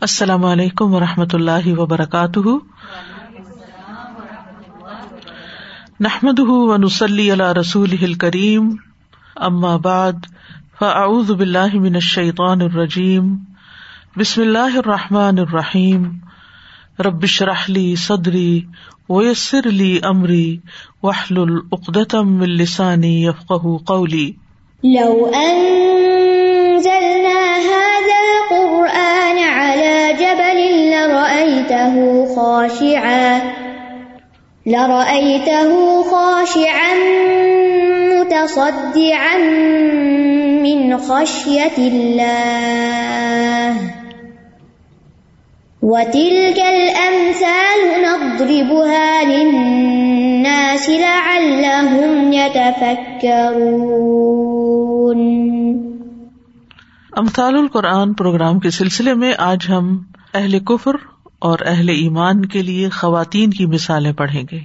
السلام علیکم و رحمۃ اللہ وبرکاتہ۔ نحمد و نسلی اللہ رسول کریم اما بعد، فاعوذ باللہ من الشیطان الرجیم۔ بسم اللہ الرحمٰن الرحیم۔ ربش رحلی صدری ویسر علی عمری وحل العقدم السانی یفق قولی۔ لو أنزلنا لرأيته خاشعا لرأيته خاشعا متصدعا من خشية الله وتلك الأمثال نضربها للناس لعلهم يتفكرون امثال القرآن پروگرام کے سلسلے میں آج ہم اہل کفر اور اہل ایمان کے لیے خواتین کی مثالیں پڑھیں گے۔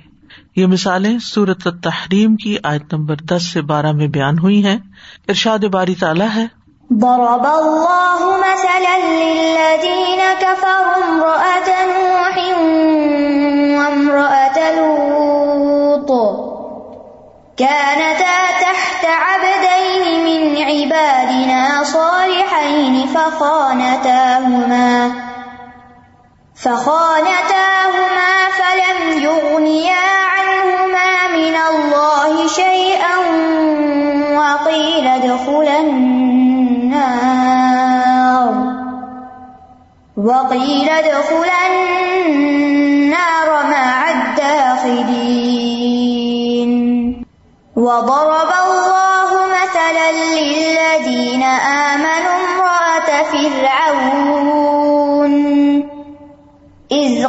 یہ مثالیں سورت تحریم کی آیت نمبر دس سے بارہ میں بیان ہوئی ہیں۔ ارشاد باری تعالیٰ ہے۔ ضرب الله مثلا للذين كفروا امرأة نوح وامرأة لوط كانتا تحت عبدين من عبادنا صالحين فخانتاهما۔ فخانتاهما فلم يغنيا عنهما من الله شيئا وقيل ادخلا النار. وقيل ادخلا النار مع الداخلين. وضرب الله مثلا للذين آمنوا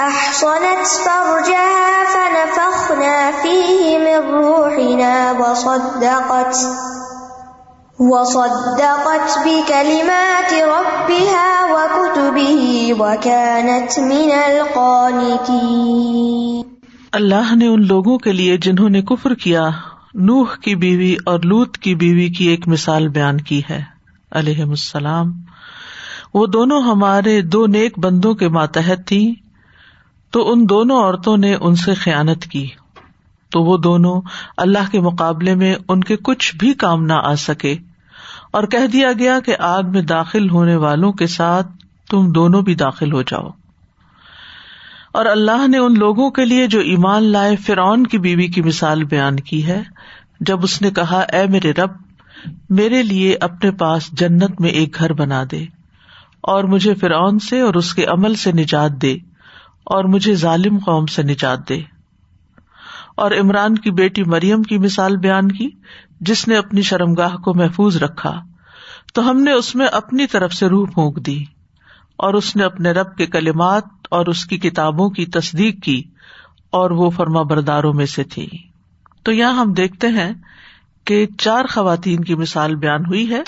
أحصنت فرجها فنفخنا فيه من روحنا وصدقت وصدقت بكلمات ربها وكتبه وكانت من القانتين. اللہ نے ان لوگوں کے لیے جنہوں نے کفر کیا، نوح کی بیوی اور لوت کی بیوی کی ایک مثال بیان کی ہے۔ علیہ السلام۔ وہ دونوں ہمارے دو نیک بندوں کے ماتحت تھی تو ان دونوں عورتوں نے ان سے خیانت کی۔ تو وہ دونوں اللہ کے مقابلے میں ان کے کچھ بھی کام نہ آ سکے۔ اور کہہ دیا گیا کہ آگ میں داخل ہونے والوں کے ساتھ تم دونوں بھی داخل ہو جاؤ۔ اور اللہ نے ان لوگوں کے لیے جو ایمان لائے فرعون کی بیوی کی مثال بیان کی ہے، جب اس نے کہا، اے میرے رب، میرے لیے اپنے پاس جنت میں ایک گھر بنا دے اور مجھے فرعون سے اور اس کے عمل سے نجات دے۔ اور مجھے ظالم قوم سے نجات دے۔ اور عمران کی بیٹی مریم کی مثال بیان کی، جس نے اپنی شرمگاہ کو محفوظ رکھا۔ تو ہم نے اس میں اپنی طرف سے روح پھونک دی، اور اس نے اپنے رب کے کلمات اور اس کی کتابوں کی تصدیق کی، اور وہ فرما برداروں میں سے تھی۔ تو یہاں ہم دیکھتے ہیں کہ چار خواتین کی مثال بیان ہوئی ہے۔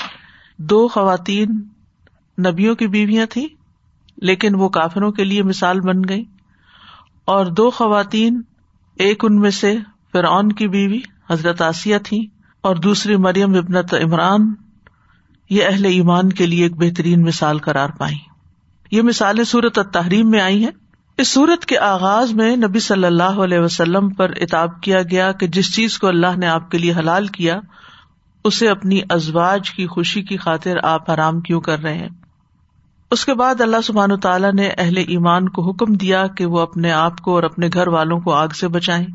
دو خواتین نبیوں کی بیویاں تھیں لیکن وہ کافروں کے لیے مثال بن گئی اور دو خواتین، ایک ان میں سے فرعون کی بیوی حضرت آسیہ تھی اور دوسری مریم ابنت عمران، یہ اہل ایمان کے لیے ایک بہترین مثال قرار پائی یہ مثالیں سورت تحریم میں آئی ہیں۔ اس سورت کے آغاز میں نبی صلی اللہ علیہ وسلم پر اتاب کیا گیا کہ جس چیز کو اللہ نے آپ کے لیے حلال کیا، اسے اپنی ازواج کی خوشی کی خاطر آپ حرام کیوں کر رہے ہیں۔ اس کے بعد اللہ سبحان تعالیٰ نے اہل ایمان کو حکم دیا کہ وہ اپنے آپ کو اور اپنے گھر والوں کو آگ سے بچائیں۔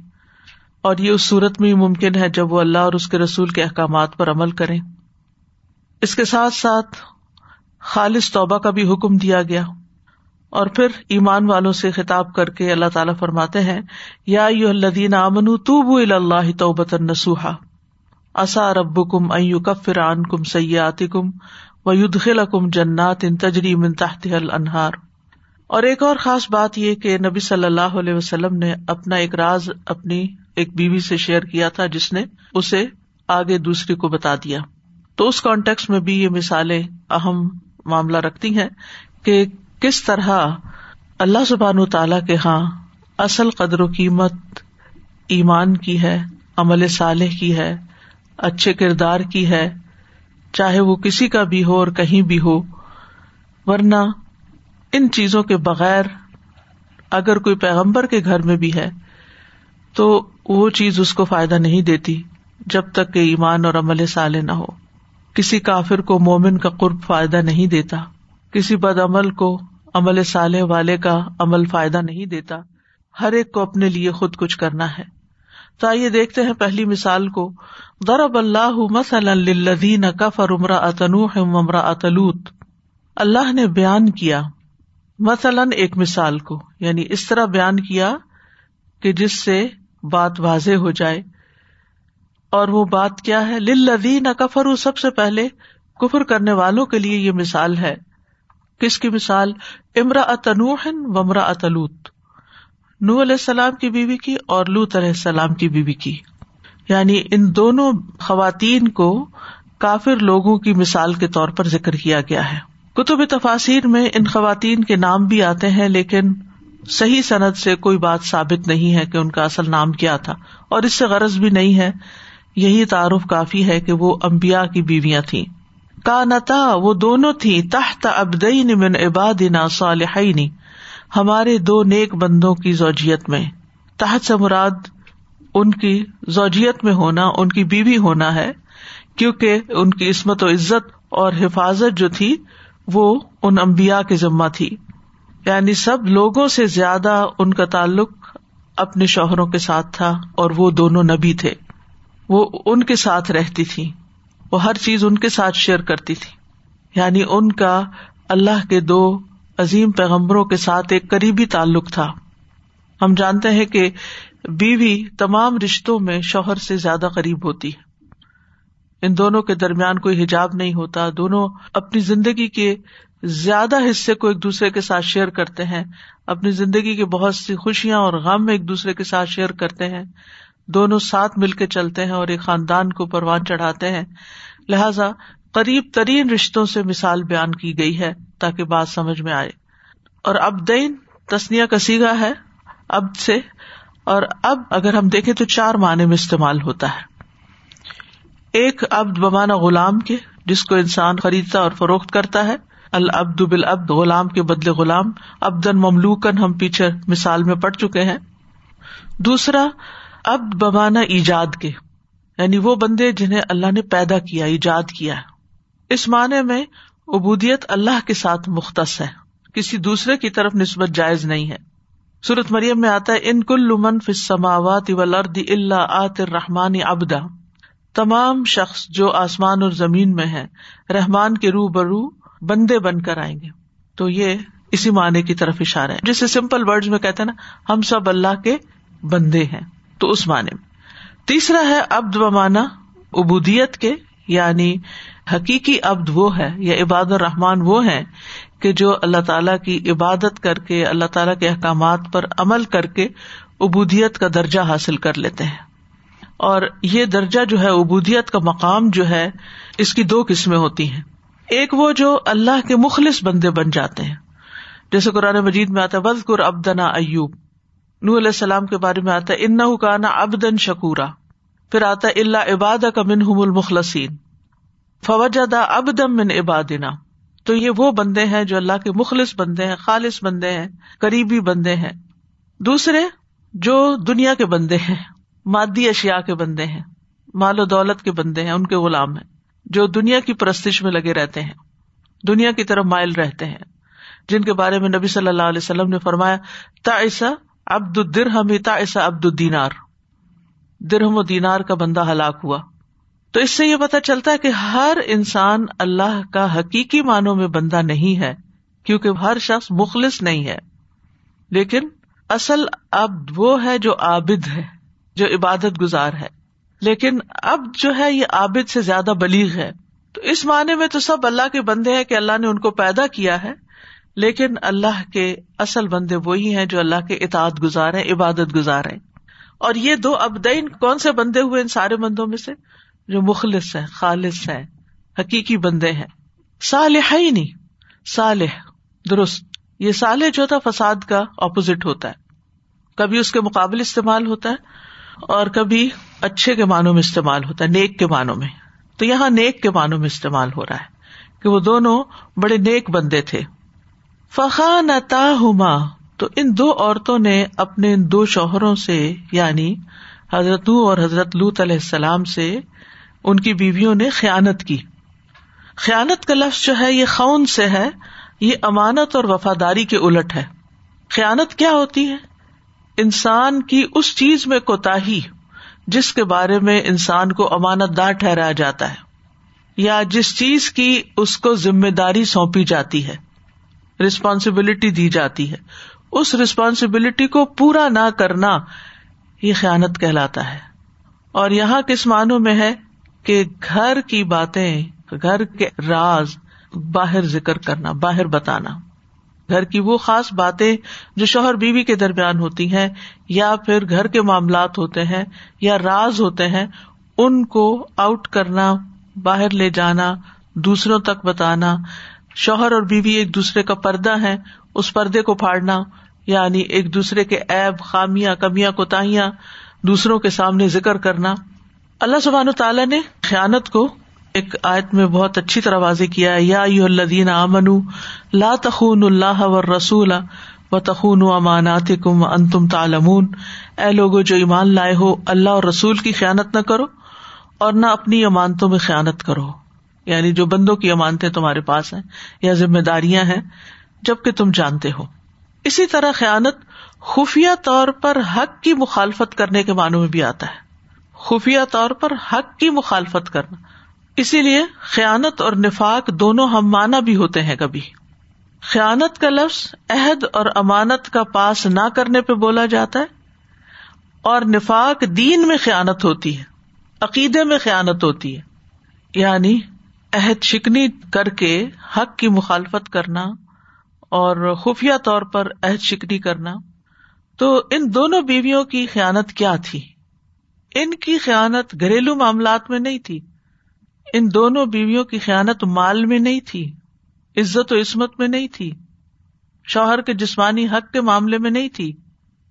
اور یہ اس صورت میں ہی ممکن ہے جب وہ اللہ اور اس کے رسول کے احکامات پر عمل کریں۔ اس کے ساتھ ساتھ خالص توبہ کا بھی حکم دیا گیا۔ اور پھر ایمان والوں سے خطاب کر کے اللہ تعالیٰ فرماتے ہیں، یا یو الدین امن تو اللہ توبت نسوحا اصا رب کم ایو کفر عن کم سیاتی کم و یدخل کم جنات ان تجری من تحت الانہار اور ایک اور خاص بات یہ کہ نبی صلی اللہ علیہ وسلم نے اپنا ایک راز اپنی ایک بیوی سے شیئر کیا تھا، جس نے اسے آگے دوسری کو بتا دیا۔ تو اس کانٹیکس میں بھی یہ مثالیں اہم معاملہ رکھتی ہیں کہ کس طرح اللہ زبان تعالی کے ہاں اصل قدر و قیمت ایمان کی ہے، عمل صالح کی ہے، اچھے کردار کی ہے۔ چاہے وہ کسی کا بھی ہو اور کہیں بھی ہو، ورنہ ان چیزوں کے بغیر اگر کوئی پیغمبر کے گھر میں بھی ہے، تو وہ چیز اس کو فائدہ نہیں دیتی جب تک کہ ایمان اور عمل سالے نہ ہو۔ کسی کافر کو مومن کا قرب فائدہ نہیں دیتا، کسی بد عمل کو عمل سالے والے کا عمل فائدہ نہیں دیتا۔ ہر ایک کو اپنے لیے خود کچھ کرنا ہے۔ تو آئیے دیکھتے ہیں پہلی مثال کو۔ ضرب اللہ مسلین کفر عمرہ اتنوح عمرہ اتلوت اللہ نے بیان کیا۔ مثلاً ایک مثال کو۔ یعنی اس طرح بیان کیا کہ جس سے بات واضح ہو جائے۔ اور وہ بات کیا ہے؟ لدین کفر سب سے پہلے کفر کرنے والوں کے لیے یہ مثال ہے۔ کس کی مثال؟ امرا اتنوح ومرا اتلوت نو علیہ السلام کی بیوی کی اور لوت علیہ السلام کی بیوی کی۔ یعنی ان دونوں خواتین کو کافر لوگوں کی مثال کے طور پر ذکر کیا گیا ہے۔ کتب تفاصیر میں ان خواتین کے نام بھی آتے ہیں، لیکن صحیح صنعت سے کوئی بات ثابت نہیں ہے کہ ان کا اصل نام کیا تھا۔ اور اس سے غرض بھی نہیں ہے۔ یہی تعارف کافی ہے کہ وہ امبیا کی بیویاں تھیں۔ کا نتا وہ دونوں تھی تحت ابدئی من عباد صالحینی ہمارے دو نیک بندوں کی زوجیت میں۔ تحت سے مراد ان کی زوجیت میں ہونا، ان کی بیوی ہونا ہے، کیونکہ ان کی عصمت و عزت اور حفاظت جو تھی، وہ ان امبیا کے ذمہ تھی۔ یعنی سب لوگوں سے زیادہ ان کا تعلق اپنے شوہروں کے ساتھ تھا اور وہ دونوں نبی تھے۔ وہ ان کے ساتھ رہتی تھی۔ وہ ہر چیز ان کے ساتھ شیئر کرتی تھی۔ یعنی ان کا اللہ کے دو عظیم پیغمبروں کے ساتھ ایک قریبی تعلق تھا۔ ہم جانتے ہیں کہ بیوی تمام رشتوں میں شوہر سے زیادہ قریب ہوتی ہے۔ ان دونوں کے درمیان کوئی حجاب نہیں ہوتا، دونوں اپنی زندگی کے زیادہ حصے کو ایک دوسرے کے ساتھ شیئر کرتے ہیں۔ اپنی زندگی کی بہت سی خوشیاں اور غم ایک دوسرے کے ساتھ شیئر کرتے ہیں۔ دونوں ساتھ مل کے چلتے ہیں اور ایک خاندان کو پروان چڑھاتے ہیں۔ لہذا قریب ترین رشتوں سے مثال بیان کی گئی ہے تاکہ بات سمجھ میں آئے۔ اور اب دین تسنیا کسیگا ہے، اب سے، اور اب اگر ہم دیکھیں تو چار معنی میں استعمال ہوتا ہے۔ ایک ابد بمانا غلام کے، جس کو انسان خریدتا اور فروخت کرتا ہے۔ العبد بالعبد، غلام کے بدلے غلام۔ ابدن مملوکن ہم پیچھے مثال میں پڑ چکے ہیں۔ دوسرا ابد بمانا ایجاد کے یعنی وہ بندے جنہیں اللہ نے پیدا کیا، ایجاد کیا ہے۔ اس معنی میں ابودیت اللہ کے ساتھ مختص ہے۔ کسی دوسرے کی طرف نسبت جائز نہیں ہے۔ سورت مریم میں آتا ہے، ان کل لمن فسماوات ولرد اللہ آت رحمانی ابدا تمام شخص جو آسمان اور زمین میں ہے، رحمان کے رو برو بندے بن کر آئیں گے۔ تو یہ اسی معنی کی طرف اشارہ ہے۔ جسے سمپل ورڈ میں کہتے ہیں نا، ہم سب اللہ کے بندے ہیں۔ تو اس معنی میں۔ تیسرا ہے ابد و مانا ابودیت کے یعنی حقیقی ابد وہ ہے یا عباد الرحمان وہ ہے کہ جو اللہ تعالی کی عبادت کر کے، اللہ تعالیٰ کے احکامات پر عمل کر کے ابودیت کا درجہ حاصل کر لیتے ہیں۔ اور یہ درجہ جو ہے ابودیت کا مقام جو ہے، اس کی دو قسمیں ہوتی ہیں۔ ایک وہ جو اللہ کے مخلص بندے بن جاتے ہیں۔ جیسے قرآن مجید میں آتا ہے وز قر ابدنا ایوب نو علیہ السلام کے بارے میں آتا ہے ان کا ابدن شکورا پھر آتا ہے اللہ عباد کا من المخلسین فوجہ ابدم من عبادنا۔ تو یہ وہ بندے ہیں جو اللہ کے مخلص بندے ہیں، خالص بندے ہیں، قریبی بندے ہیں۔ دوسرے، جو دنیا کے بندے ہیں، مادی اشیا کے بندے ہیں، مال و دولت کے بندے ہیں، ان کے غلام ہیں، جو دنیا کی پرستش میں لگے رہتے ہیں، دنیا کی طرف مائل رہتے ہیں۔ جن کے بارے میں نبی صلی اللہ علیہ وسلم نے فرمایا تا ایسا ابد الدرہم تا ایسا الدینار۔ درہم و دینار کا بندہ ہلاک ہوا۔ تو اس سے یہ پتا چلتا ہے کہ ہر انسان اللہ کا حقیقی معنوں میں بندہ نہیں ہے، کیونکہ ہر شخص مخلص نہیں ہے۔ لیکن اصل اب وہ ہے جو عابد ہے، جو عبادت گزار ہے۔ لیکن اب جو ہے، یہ عابد سے زیادہ بلیغ ہے۔ تو اس معنی میں تو سب اللہ کے بندے ہیں کہ اللہ نے ان کو پیدا کیا ہے، لیکن اللہ کے اصل بندے وہی ہیں جو اللہ کے اطاعت گزار ہیں، عبادت گزار ہیں۔ اور یہ دو ابدین کون سے بندے ہوئے ان سارے بندوں میں سے؟ جو مخلص ہیں خالص ہیں حقیقی بندے ہیں۔ صالح ہی نہیں صالح، درست۔ یہ صالح جو تھا، فساد کا اپوزٹ ہوتا ہے۔ کبھی اس کے مقابل استعمال ہوتا ہے اور کبھی اچھے کے معنوں میں استعمال ہوتا ہے، نیک کے معنوں میں۔ تو یہاں نیک کے معنوں میں استعمال ہو رہا ہے کہ وہ دونوں بڑے نیک بندے تھے۔ فخان ہوما تو ان دو عورتوں نے اپنے دو شوہروں سے یعنی حضرت اور حضرت لوت علیہ السلام سے ان کی بیویوں نے خیانت کی۔ خیانت کا لفظ جو ہے، یہ خون سے ہے، یہ امانت اور وفاداری کے الٹ ہے۔ خیانت کیا ہوتی ہے؟ انسان کی اس چیز میں کوتا جس کے بارے میں انسان کو امانت دار ٹھہرایا جاتا ہے، یا جس چیز کی اس کو ذمہ داری سونپی جاتی ہے ریسپانسبلٹی دی جاتی ہے۔ اس ریسپانسبلٹی کو پورا نہ کرنا یہ خیالت کہلاتا ہے۔ اور یہاں کس معنوں میں ہے؟ کہ گھر کی باتیں، گھر کے راز باہر ذکر کرنا، باہر بتانا۔ گھر کی وہ خاص باتیں جو شوہر بیوی کے درمیان ہوتی ہیں، یا پھر گھر کے معاملات ہوتے ہیں، یا راز ہوتے ہیں، ان کو آؤٹ کرنا، باہر لے جانا، دوسروں تک بتانا۔ شوہر اور بیوی ایک دوسرے کا پردہ ہے اس پردے کو پھاڑنا یعنی ایک دوسرے کے ایب خامیاں، کمیاں، کوتاہیاں، دوسروں کے سامنے ذکر کرنا۔ اللہ سبحان تعالیٰ نے خیانت کو ایک آیت میں بہت اچھی طرح واضح کیا یا الدین امن لا تخون اللہ و رسول و تخون امانات کم ان تم تالمون اے لوگ جو ایمان لائے ہو، اللہ اور رسول کی خیانت نہ کرو اور نہ اپنی امانتوں میں خیانت کرو۔ یعنی جو بندوں کی امانتیں تمہارے پاس ہیں یا ذمہ داریاں ہیں، جبکہ تم جانتے ہو۔ اسی طرح خیانت خفیہ طور پر حق کی مخالفت کرنے کے معنوں میں بھی آتا ہے۔ خفیہ طور پر حق کی مخالفت کرنا۔ اسی لیے خیانت اور نفاق دونوں ہم مانا بھی ہوتے ہیں کبھی۔ خیانت کا لفظ عہد اور امانت کا پاس نہ کرنے پہ بولا جاتا ہے۔ اور نفاق دین میں خیانت ہوتی ہے، عقیدے میں خیانت ہوتی ہے۔ یعنی عہد شکنی کر کے حق کی مخالفت کرنا اور خفیہ طور پر عہد شکنی کرنا۔ تو ان دونوں بیویوں کی خیانت کیا تھی؟ ان کی خیانت گھریلو معاملات میں نہیں تھی۔ ان دونوں بیویوں کی خیانت مال میں نہیں تھی، عزت و عصمت میں نہیں تھی۔ شوہر کے جسمانی حق کے معاملے میں نہیں تھی،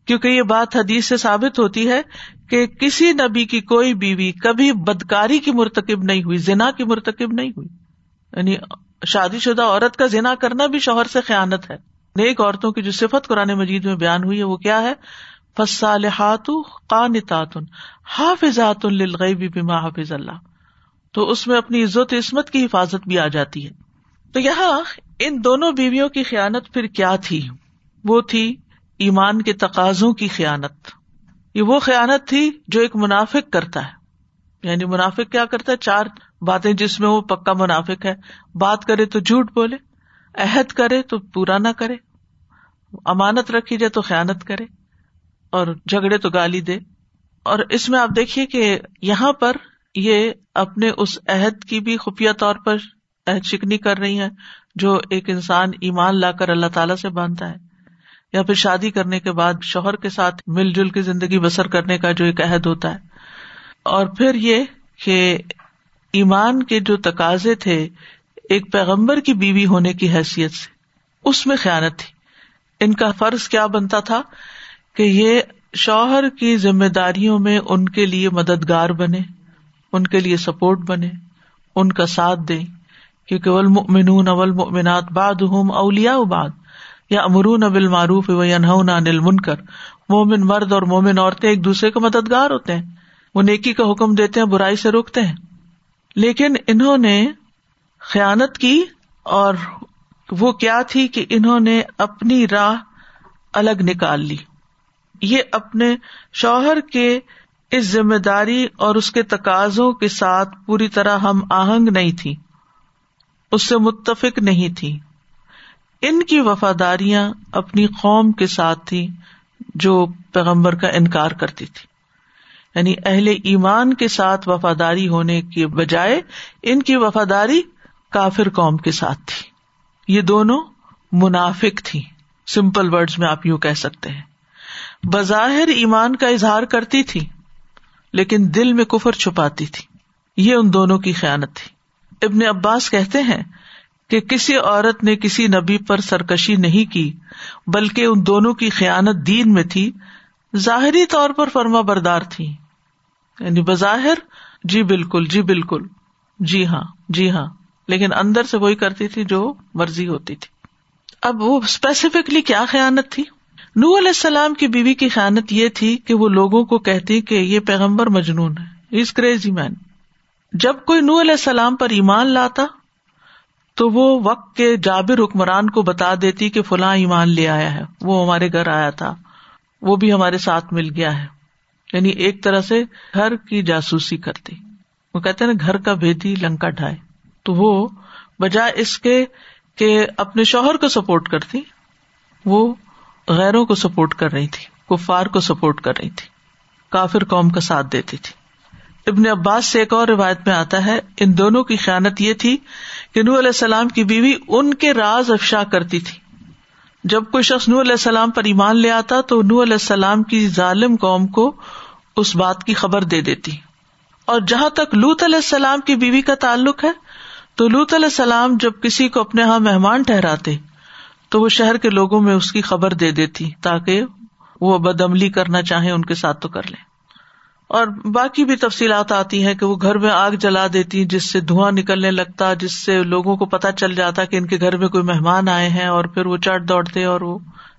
کیونکہ یہ بات حدیث سے ثابت ہوتی ہے کہ کسی نبی کی کوئی بیوی کبھی بدکاری کی مرتکب نہیں ہوئی، زنا کی مرتکب نہیں ہوئی۔ یعنی شادی شدہ عورت کا زنا کرنا بھی شوہر سے خیانت ہے۔ نیک عورتوں کی جو صفت قرآن مجید میں بیان ہوئی ہے، وہ کیا ہے؟ فصالحات قانتات حافظات للغیب بما حافظ اللہ۔ تو اس میں اپنی عزت عصمت کی حفاظت بھی آ جاتی ہے۔ تو یہاں ان دونوں بیویوں کی خیانت پھر کیا تھی؟ وہ تھی ایمان کے تقاضوں کی خیانت۔ یہ وہ خیانت تھی جو ایک منافق کرتا ہے۔ یعنی منافق کیا کرتا ہے؟ چار باتیں جس میں وہ پکا منافق ہے۔ بات کرے تو جھوٹ بولے، عہد کرے تو پورا نہ کرے۔ امانت رکھی جائے تو خیانت کرے۔ اور جھگڑے تو گالی دے۔ اور اس میں آپ دیکھیے کہ یہاں پر یہ اپنے اس عہد کی بھی خفیہ طور پر عہد شکنی کر رہی ہیں جو ایک انسان ایمان لا کر اللہ تعالی سے باندھتا ہے۔ یا پھر شادی کرنے کے بعد شوہر کے ساتھ مل جل کی زندگی بسر کرنے کا جو ایک عہد ہوتا ہے۔ اور پھر یہ کہ ایمان کے جو تقاضے تھے ایک پیغمبر کی بیوی ہونے کی حیثیت سے، اس میں خیالت تھی۔ ان کا فرض کیا بنتا تھا؟ کہ یہ شوہر کی ذمہ داریوں میں ان کے لیے مددگار بنے، ان کے لیے سپورٹ بنے، ان کا ساتھ دے۔ کیونکہ ولمنون اول مینات باد ہوں اولیا باد یا امرون ابل معروف و انل منکر مومن مرد اور مومن عورتیں ایک دوسرے کو مددگار ہوتے ہیں، وہ نیکی کا حکم دیتے ہیں، برائی سے روکتے ہیں۔ لیکن انہوں نے خیانت کی اور وہ کیا تھی کہ انہوں نے اپنی راہ الگ نکال لی۔ یہ اپنے شوہر کے اس ذمہ داری اور اس کے تقاضوں کے ساتھ پوری طرح ہم آہنگ نہیں تھی۔ اس سے متفق نہیں تھی۔ ان کی وفاداریاں اپنی قوم کے ساتھ تھی جو پیغمبر کا انکار کرتی تھی۔ یعنی اہل ایمان کے ساتھ وفاداری ہونے کے بجائے ان کی وفاداری کافر قوم کے ساتھ تھی۔ یہ دونوں منافق تھی۔ سمپل ورڈ میں آپ یوں کہہ سکتے ہیں۔ بظاہر ایمان کا اظہار کرتی تھی، لیکن دل میں کفر چھپاتی تھی۔ یہ ان دونوں کی خیانت تھی۔ ابن عباس کہتے ہیں کہ کسی عورت نے کسی نبی پر سرکشی نہیں کی، بلکہ ان دونوں کی خیانت دین میں تھی، ظاہری طور پر فرما بردار تھی۔ یعنی بظاہر جی بالکل جی بالکل جی ہاں جی ہاں۔ لیکن اندر سے وہی کرتی تھی جو مرضی ہوتی تھی۔ اب وہ اسپیسیفکلی کیا خیالت تھی؟ نو علیہ السلام کی بیوی کی خیالت یہ تھی کہ وہ لوگوں کو کہتی کہ یہ پیغمبر مجنون ہے۔ از کریزی مین جب کوئی نو علیہ السلام پر ایمان لاتا تو وہ وقت کے جابر حکمران کو بتا دیتی کہ فلاں ایمان لے آیا ہے۔ وہ ہمارے گھر آیا تھا۔ وہ بھی ہمارے ساتھ مل گیا ہے۔ یعنی ایک طرح سے گھر کی جاسوسی کرتی۔ وہ کہتے نا، گھر کا بھیدی لنکا ڈھائے۔ تو وہ بجائے اس کے کہ اپنے شوہر کو سپورٹ کرتی۔ وہ غیروں کو سپورٹ کر رہی تھی، کفار کو سپورٹ کر رہی تھی، کافر قوم کا ساتھ دیتی تھی۔ ابن عباس سے ایک اور روایت میں آتا ہے، ان دونوں کی خیانت یہ تھی کہ نور علیہ السلام کی بیوی ان کے راز افشا کرتی تھی۔ جب کوئی شخص نور علیہ السلام پر ایمان لے آتا تو نور علیہ السلام کی ظالم قوم کو اس بات کی خبر دے دیتی۔ اور جہاں تک لوت علیہ السلام کی بیوی کا تعلق ہے، تو لوت علیہ السلام جب کسی کو اپنے یہاں مہمان ٹھہراتے تو وہ شہر کے لوگوں میں اس کی خبر دے دیتی تاکہ وہ بدعملی کرنا چاہے ان کے ساتھ تو کر لیں۔ اور باقی بھی تفصیلات آتی ہیں کہ وہ گھر میں آگ جلا دیتی، جس سے دھواں نکلنے لگتا، جس سے لوگوں کو پتا چل جاتا کہ ان کے گھر میں کوئی مہمان آئے ہیں اور پھر وہ چڑھ دوڑتے اور وہ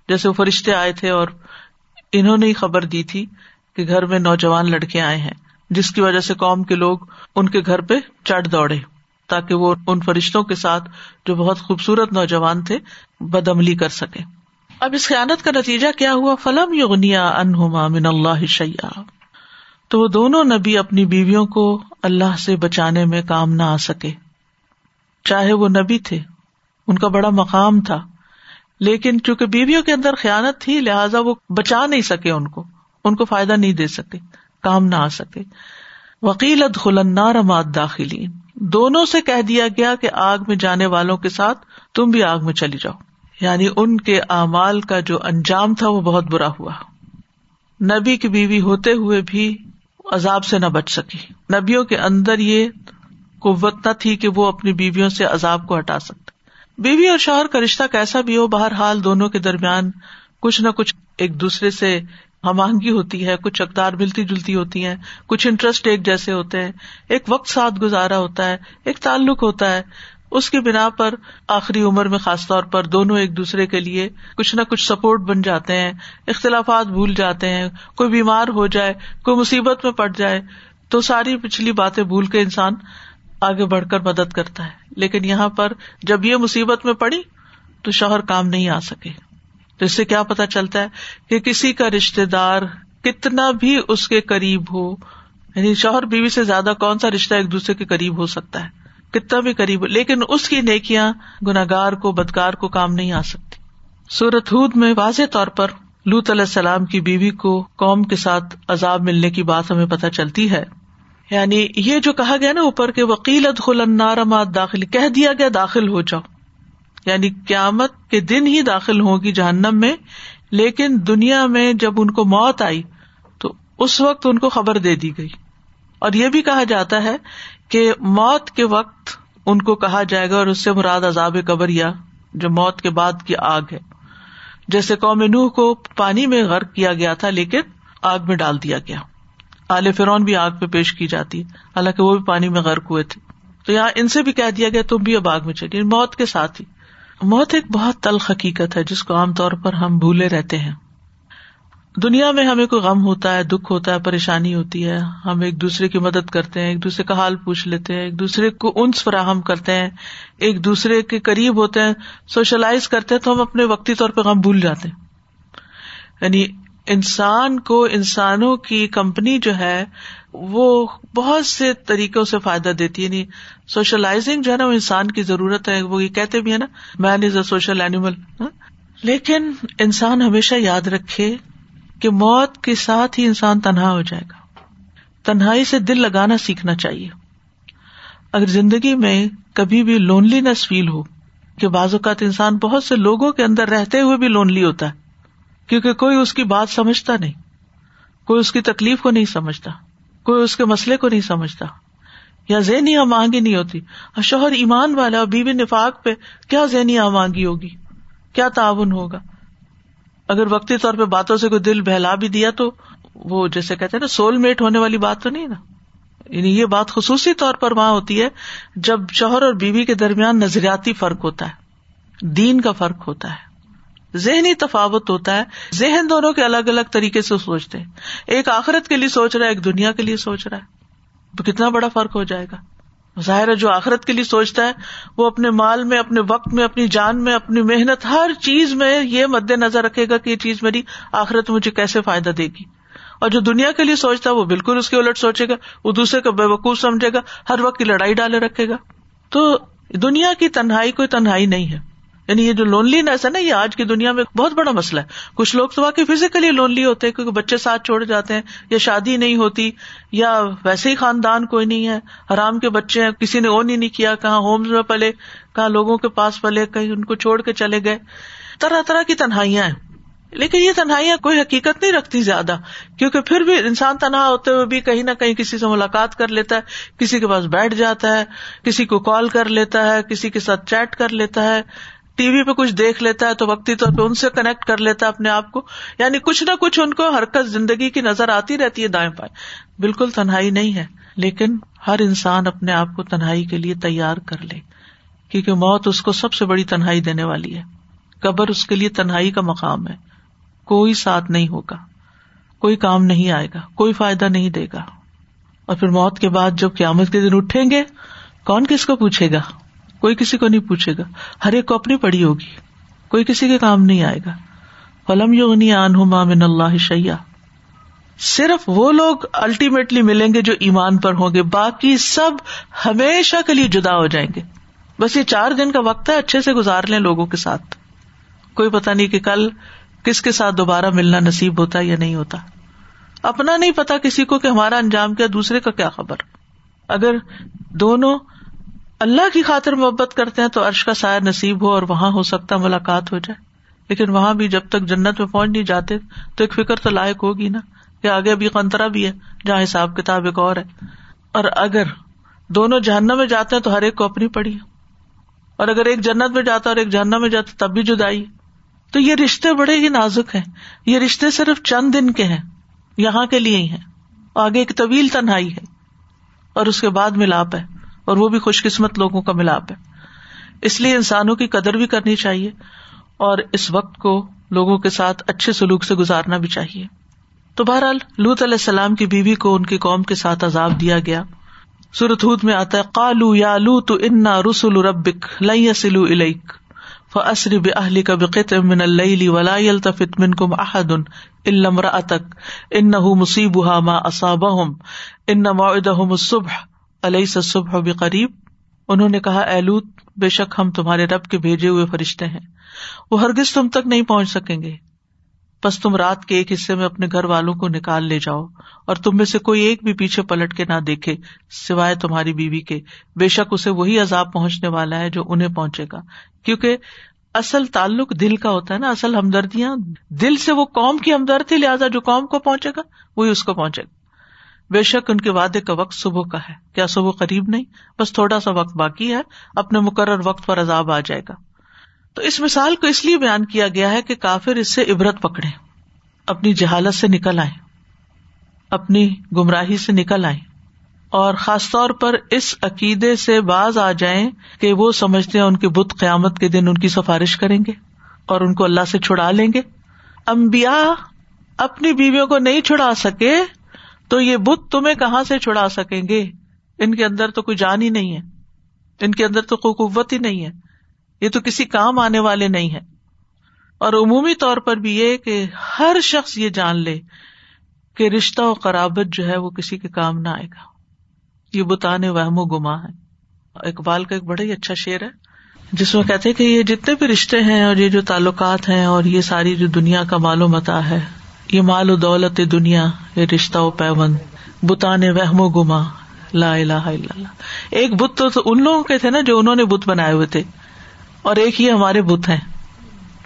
جیسے وہ فرشتے آئے تھے اور انہوں نے ہی خبر دی تھی کہ گھر میں نوجوان لڑکے آئے ہیں، جس کی وجہ سے قوم کے لوگ ان کے گھر پہ چڑھ دوڑے۔ تاکہ وہ ان فرشتوں کے ساتھ جو بہت خوبصورت نوجوان تھے بدعملی کر سکے۔ اب اس خیالت کا نتیجہ کیا ہوا؟ فلم یغنیا انہما من اللہ شیا تو وہ دونوں نبی اپنی بیویوں کو اللہ سے بچانے میں کام نہ آ سکے۔ چاہے وہ نبی تھے، ان کا بڑا مقام تھا، لیکن چونکہ بیویوں کے اندر خیالت تھی، لہٰذا وہ بچا نہیں سکے ان کو ان کو فائدہ نہیں دے سکے، کام نہ آ سکے۔ وکیلت خلنار ماد داخلی دونوں سے کہہ دیا گیا کہ آگ میں جانے والوں کے ساتھ تم بھی آگ میں چلی جاؤ۔ یعنی ان کے اعمال کا جو انجام تھا وہ بہت برا ہوا۔ نبی کی بیوی ہوتے ہوئے بھی عذاب سے نہ بچ سکی۔ نبیوں کے اندر یہ قوت نہ تھی کہ وہ اپنی بیویوں سے عذاب کو ہٹا سکتے۔ بیوی اور شوہر کا رشتہ کیسا بھی ہو، بہرحال دونوں کے درمیان کچھ نہ کچھ ایک دوسرے سے ہم آہنگی ہوتی ہے، کچھ اقدار ملتی جلتی ہوتی ہیں، کچھ انٹرسٹ ایک جیسے ہوتے ہیں، ایک وقت ساتھ گزارا ہوتا ہے، ایک تعلق ہوتا ہے۔ اس کی بنا پر آخری عمر میں خاص طور پر دونوں ایک دوسرے کے لیے کچھ نہ کچھ سپورٹ بن جاتے ہیں، اختلافات بھول جاتے ہیں، کوئی بیمار ہو جائے، کوئی مصیبت میں پڑ جائے، تو ساری پچھلی باتیں بھول کے انسان آگے بڑھ کر مدد کرتا ہے۔ لیکن یہاں پر جب یہ مصیبت میں پڑی تو شوہر کام نہیں آ سکے۔ تو اس سے کیا پتا چلتا ہے کہ کسی کا رشتے دار کتنا بھی اس کے قریب ہو یعنی شوہر بیوی سے زیادہ کون سا رشتہ ایک دوسرے کے قریب ہو سکتا ہے؟ کتنا بھی قریب لیکن اس کی نیکیاں گناگار کو، بدکار کو کام نہیں آ سکتی۔ سورت ہود میں واضح طور پر لوت علیہ السلام کی بیوی کو قوم کے ساتھ عذاب ملنے کی بات ہمیں پتہ چلتی ہے۔ یعنی یہ جو کہا گیا نا اوپر کے وکیل مات داخل، کہہ دیا گیا داخل ہو جاؤ۔ یعنی قیامت کے دن ہی داخل ہوگی جہنم میں، لیکن دنیا میں جب ان کو موت آئی، تو اس وقت ان کو خبر دے دی گئی۔ اور یہ بھی کہا جاتا ہے کہ موت کے وقت ان کو کہا جائے گا اور اس سے مراد عذاب قبر یا جو موت کے بعد کی آگ ہے۔ جیسے قوم نوح کو پانی میں غرق کیا گیا تھا، لیکن آگ میں ڈال دیا گیا۔ آل فرون بھی آگ پہ پیش کی جاتی ہے حالانکہ وہ بھی پانی میں غرق ہوئے تھے۔ تو یہاں ان سے بھی کہہ دیا گیا، تم بھی اب آگ میں چلیے یعنی موت کے ساتھ ہی۔ موت ایک بہت تل حقیقت ہے جس کو عام طور پر ہم بھولے رہتے ہیں۔ دنیا میں ہمیں کوئی غم ہوتا ہے، دکھ ہوتا ہے، پریشانی ہوتی ہے۔ ہم ایک دوسرے کی مدد کرتے ہیں، ایک دوسرے کا حال پوچھ لیتے ہیں، ایک دوسرے کو انس فراہم کرتے ہیں، ایک دوسرے کے قریب ہوتے ہیں، سوشلائز کرتے ہیں تو ہم اپنے وقتی طور پہ غم بھول جاتے ہیں۔ یعنی انسان کو، انسانوں کی کمپنی جو ہے وہ بہت سے طریقوں سے فائدہ دیتی ہے۔ یعنی سوشلائزنگ جو ہے نا وہ انسان کی ضرورت ہے۔ وہ یہ کہتے بھی ہے نا مین از اے سوشل اینیمل لیکن انسان ہمیشہ یاد رکھے کہ موت کے ساتھ ہی انسان تنہا ہو جائے گا۔ تنہائی سے دل لگانا سیکھنا چاہیے۔ اگر زندگی میں کبھی بھی لونلی نس فیل ہو، کہ بعض اوقات انسان بہت سے لوگوں کے اندر رہتے ہوئے بھی لونلی ہوتا ہے، کیونکہ کوئی اس کی بات سمجھتا نہیں، کوئی اس کی تکلیف کو نہیں سمجھتا۔ کوئی اس کے مسئلے کو نہیں سمجھتا یا ذہنی آمانگی نہیں ہوتی۔ اور شوہر ایمان والا اور بیوی نفاق پہ کیا ذہنی آمانگی ہوگی؟ کیا تعاون ہوگا؟ اگر وقتی طور پہ باتوں سے کوئی دل بہلا بھی دیا تو وہ جیسے کہتے ہیں نا سول میٹ ہونے والی بات تو نہیں نا۔ یعنی یہ بات خصوصی طور پر وہاں ہوتی ہے جب شوہر اور بیوی کے درمیان نظریاتی فرق ہوتا ہے، دین کا فرق ہوتا ہے۔ ذہنی تفاوت ہوتا ہے۔ ذہن دونوں کے الگ الگ طریقے سے سوچتے ہیں۔ ایک آخرت کے لیے سوچ رہا ہے، ایک دنیا کے لیے سوچ رہا ہے۔ تو کتنا بڑا فرق ہو جائے گا؟ ظاہر ہے، جو آخرت کے لیے سوچتا ہے، وہ اپنے مال میں، اپنے وقت میں، اپنی جان میں، اپنی محنت، ہر چیز میں یہ مد نظر رکھے گا کہ یہ چیز میری آخرت مجھے کیسے فائدہ دے گی۔ اور جو دنیا کے لیے سوچتا ہے، وہ بالکل اس کے الٹ سوچے گا۔ وہ دوسرے کو بے وقوف سمجھے گا۔ ہر وقت کی لڑائی ڈالے رکھے گا۔ تو دنیا کی تنہائی کوئی تنہائی نہیں ہے۔ یعنی یہ جو لونلی نیس ہے نا، یہ آج کی دنیا میں بہت بڑا مسئلہ ہے۔ کچھ لوگ تو واقعی فزیکلی لونلی ہوتے ہیں، کیونکہ بچے ساتھ چھوڑ جاتے ہیں، یا شادی نہیں ہوتی، یا ویسے ہی خاندان کوئی نہیں ہے، حرام کے بچے ہیں، کسی نے اون ہی نہیں کیا، کہاں ہوم میں پلے، کہاں لوگوں کے پاس پلے، کہیں ان کو چھوڑ کے چلے گئے۔ طرح طرح کی تنہائیاں ہیں۔ لیکن یہ تنہائیاں کوئی حقیقت نہیں رکھتی زیادہ، کیونکہ پھر بھی انسان تنہا ہوتے ہوئے بھی کہیں نہ کہیں کسی سے ملاقات کر لیتا ہے، کسی کے پاس بیٹھ جاتا ہے، کسی کو کال کر لیتا ہے، کسی کے ساتھ چیٹ کر لیتا ہے۔ ٹی وی پہ کچھ دیکھ لیتا ہے تو وقتی طور پہ ان سے کنیکٹ کر لیتا ہے اپنے آپ کو۔ یعنی کچھ نہ کچھ ان کو حرکت زندگی کی نظر آتی رہتی ہے دائیں بائیں بالکل تنہائی نہیں ہے، لیکن ہر انسان اپنے آپ کو تنہائی کے لیے تیار کر لے، کیونکہ موت اس کو سب سے بڑی تنہائی دینے والی ہے۔ قبر اس کے لیے تنہائی کا مقام ہے۔ کوئی ساتھ نہیں ہوگا، کوئی کام نہیں آئے گا، کوئی فائدہ نہیں دے گا۔ اور پھر موت کے بعد جب قیامت کے دن اٹھیں گے، کون کس کو پوچھے گا؟ کوئی کسی کو نہیں پوچھے گا۔ ہر ایک کو اپنی پڑی ہوگی۔ کوئی کسی کے کام نہیں آئے گا۔ فلم یونی آن مامن اللہ شیا صرف وہ لوگ الٹیمیٹلی ملیں گے جو ایمان پر ہوں گے۔ باقی سب ہمیشہ کے لیے جدا ہو جائیں گے۔ بس یہ چار دن کا وقت ہے، اچھے سے گزار لیں لوگوں کے ساتھ۔ کوئی پتا نہیں کہ کل کس کے ساتھ دوبارہ ملنا نصیب ہوتا یا نہیں ہوتا۔ اپنا نہیں پتا کسی کو کہ ہمارا انجام کیا، دوسرے کا کیا خبر۔ اگر دونوں اللہ کی خاطر محبت کرتے ہیں تو عرش کا سایہ نصیب ہو اور وہاں ہو سکتا ملاقات ہو جائے۔ لیکن وہاں بھی جب تک جنت میں پہنچ نہیں جاتے تو ایک فکر تو لائق ہوگی نا کہ آگے ابھی قنطرہ بھی ہے جہاں حساب کتاب ایک اور ہے۔ اور اگر دونوں جہنم میں جاتے ہیں تو ہر ایک کو اپنی پڑی اور اگر ایک جنت میں جاتا اور ایک جہنم میں جاتا تب بھی جدائی۔ تو یہ رشتے بڑے ہی نازک ہیں۔ یہ رشتے صرف چند دن کے ہیں، یہاں کے لیے ہی ہیں۔ آگے ایک طویل تنہائی ہے اور اس کے بعد ملاپ ہے۔ اور وہ بھی خوش قسمت لوگوں کا ملاپ ہے۔ اس لیے انسانوں کی قدر بھی کرنی چاہیے اور اس وقت کو لوگوں کے ساتھ اچھے سلوک سے گزارنا بھی چاہیے۔ تو بہرحال لوت علیہ السلام کی بیوی کو ان کی قوم کے ساتھ عذاب دیا گیا۔ سورت ہود میں آتا ہے کالو یا لو تو انا رسول ربک لئی سلو الیک فسری بہلی کا بقت من اللی ولا التفت من کم احد علم رأتک ان مصیب ما اصاب ان معدہم الصبح۔ علیہ صبح بقریب، انہوں نے کہا اہلوت بے شک ہم تمہارے رب کے بھیجے ہوئے فرشتے ہیں۔ وہ ہرگز تم تک نہیں پہنچ سکیں گے۔ بس تم رات کے ایک حصے میں اپنے گھر والوں کو نکال لے جاؤ اور تم میں سے کوئی ایک بھی پیچھے پلٹ کے نہ دیکھے، سوائے تمہاری بیوی کے۔ بے شک اسے وہی عذاب پہنچنے والا ہے جو انہیں پہنچے گا۔ کیونکہ اصل تعلق دل کا ہوتا ہے نا، اصل ہمدردیاں۔ دل سے وہ قوم کی ہمدردی لہٰذا جو قوم کو پہنچے گا، وہی اس کو پہنچے گا۔ بے شک ان کے وعدے کا وقت صبح کا ہے۔ کیا صبح قریب نہیں؟ بس تھوڑا سا وقت باقی ہے۔ اپنے مقرر وقت پر عذاب آ جائے گا۔ تو اس مثال کو اس لیے بیان کیا گیا ہے کہ کافر اس سے عبرت پکڑے اپنی جہالت سے نکل آئے اپنی گمراہی سے نکل آئے اور خاص طور پر اس عقیدے سے باز آ جائیں کہ وہ سمجھتے ہیں ان کے بت قیامت کے دن ان کی سفارش کریں گے اور ان کو اللہ سے چھڑا لیں گے۔ امبیا اپنی بیویوں کو نہیں چھڑا سکے۔ تو یہ بت تمہیں کہاں سے چھڑا سکیں گے؟ ان کے اندر تو کوئی جان ہی نہیں ہے۔ ان کے اندر تو کوئی قوت ہی نہیں ہے۔ یہ تو کسی کام آنے والے نہیں ہے اور عمومی طور پر بھی یہ کہ ہر شخص یہ جان لے کہ رشتہ و قرابت جو ہے وہ کسی کے کام نہ آئے گا۔ یہ بتانے وہم و گما ہے اقبال کا ایک بڑا ہی اچھا شعر ہے، جس میں کہتے کہ یہ جتنے بھی رشتے ہیں اور یہ جو تعلقات ہیں اور یہ ساری جو دنیا کا معلوم متا ہے یہ مال و دولت دنیا، یہ رشتہ و پیون بتانے وہم و گما، لا الہ الا اللہ۔ ایک بت تو ان لوگوں کے تھے نا جو انہوں نے بت بنائے ہوئے تھے۔ اور ایک ہی ہمارے بت ہیں۔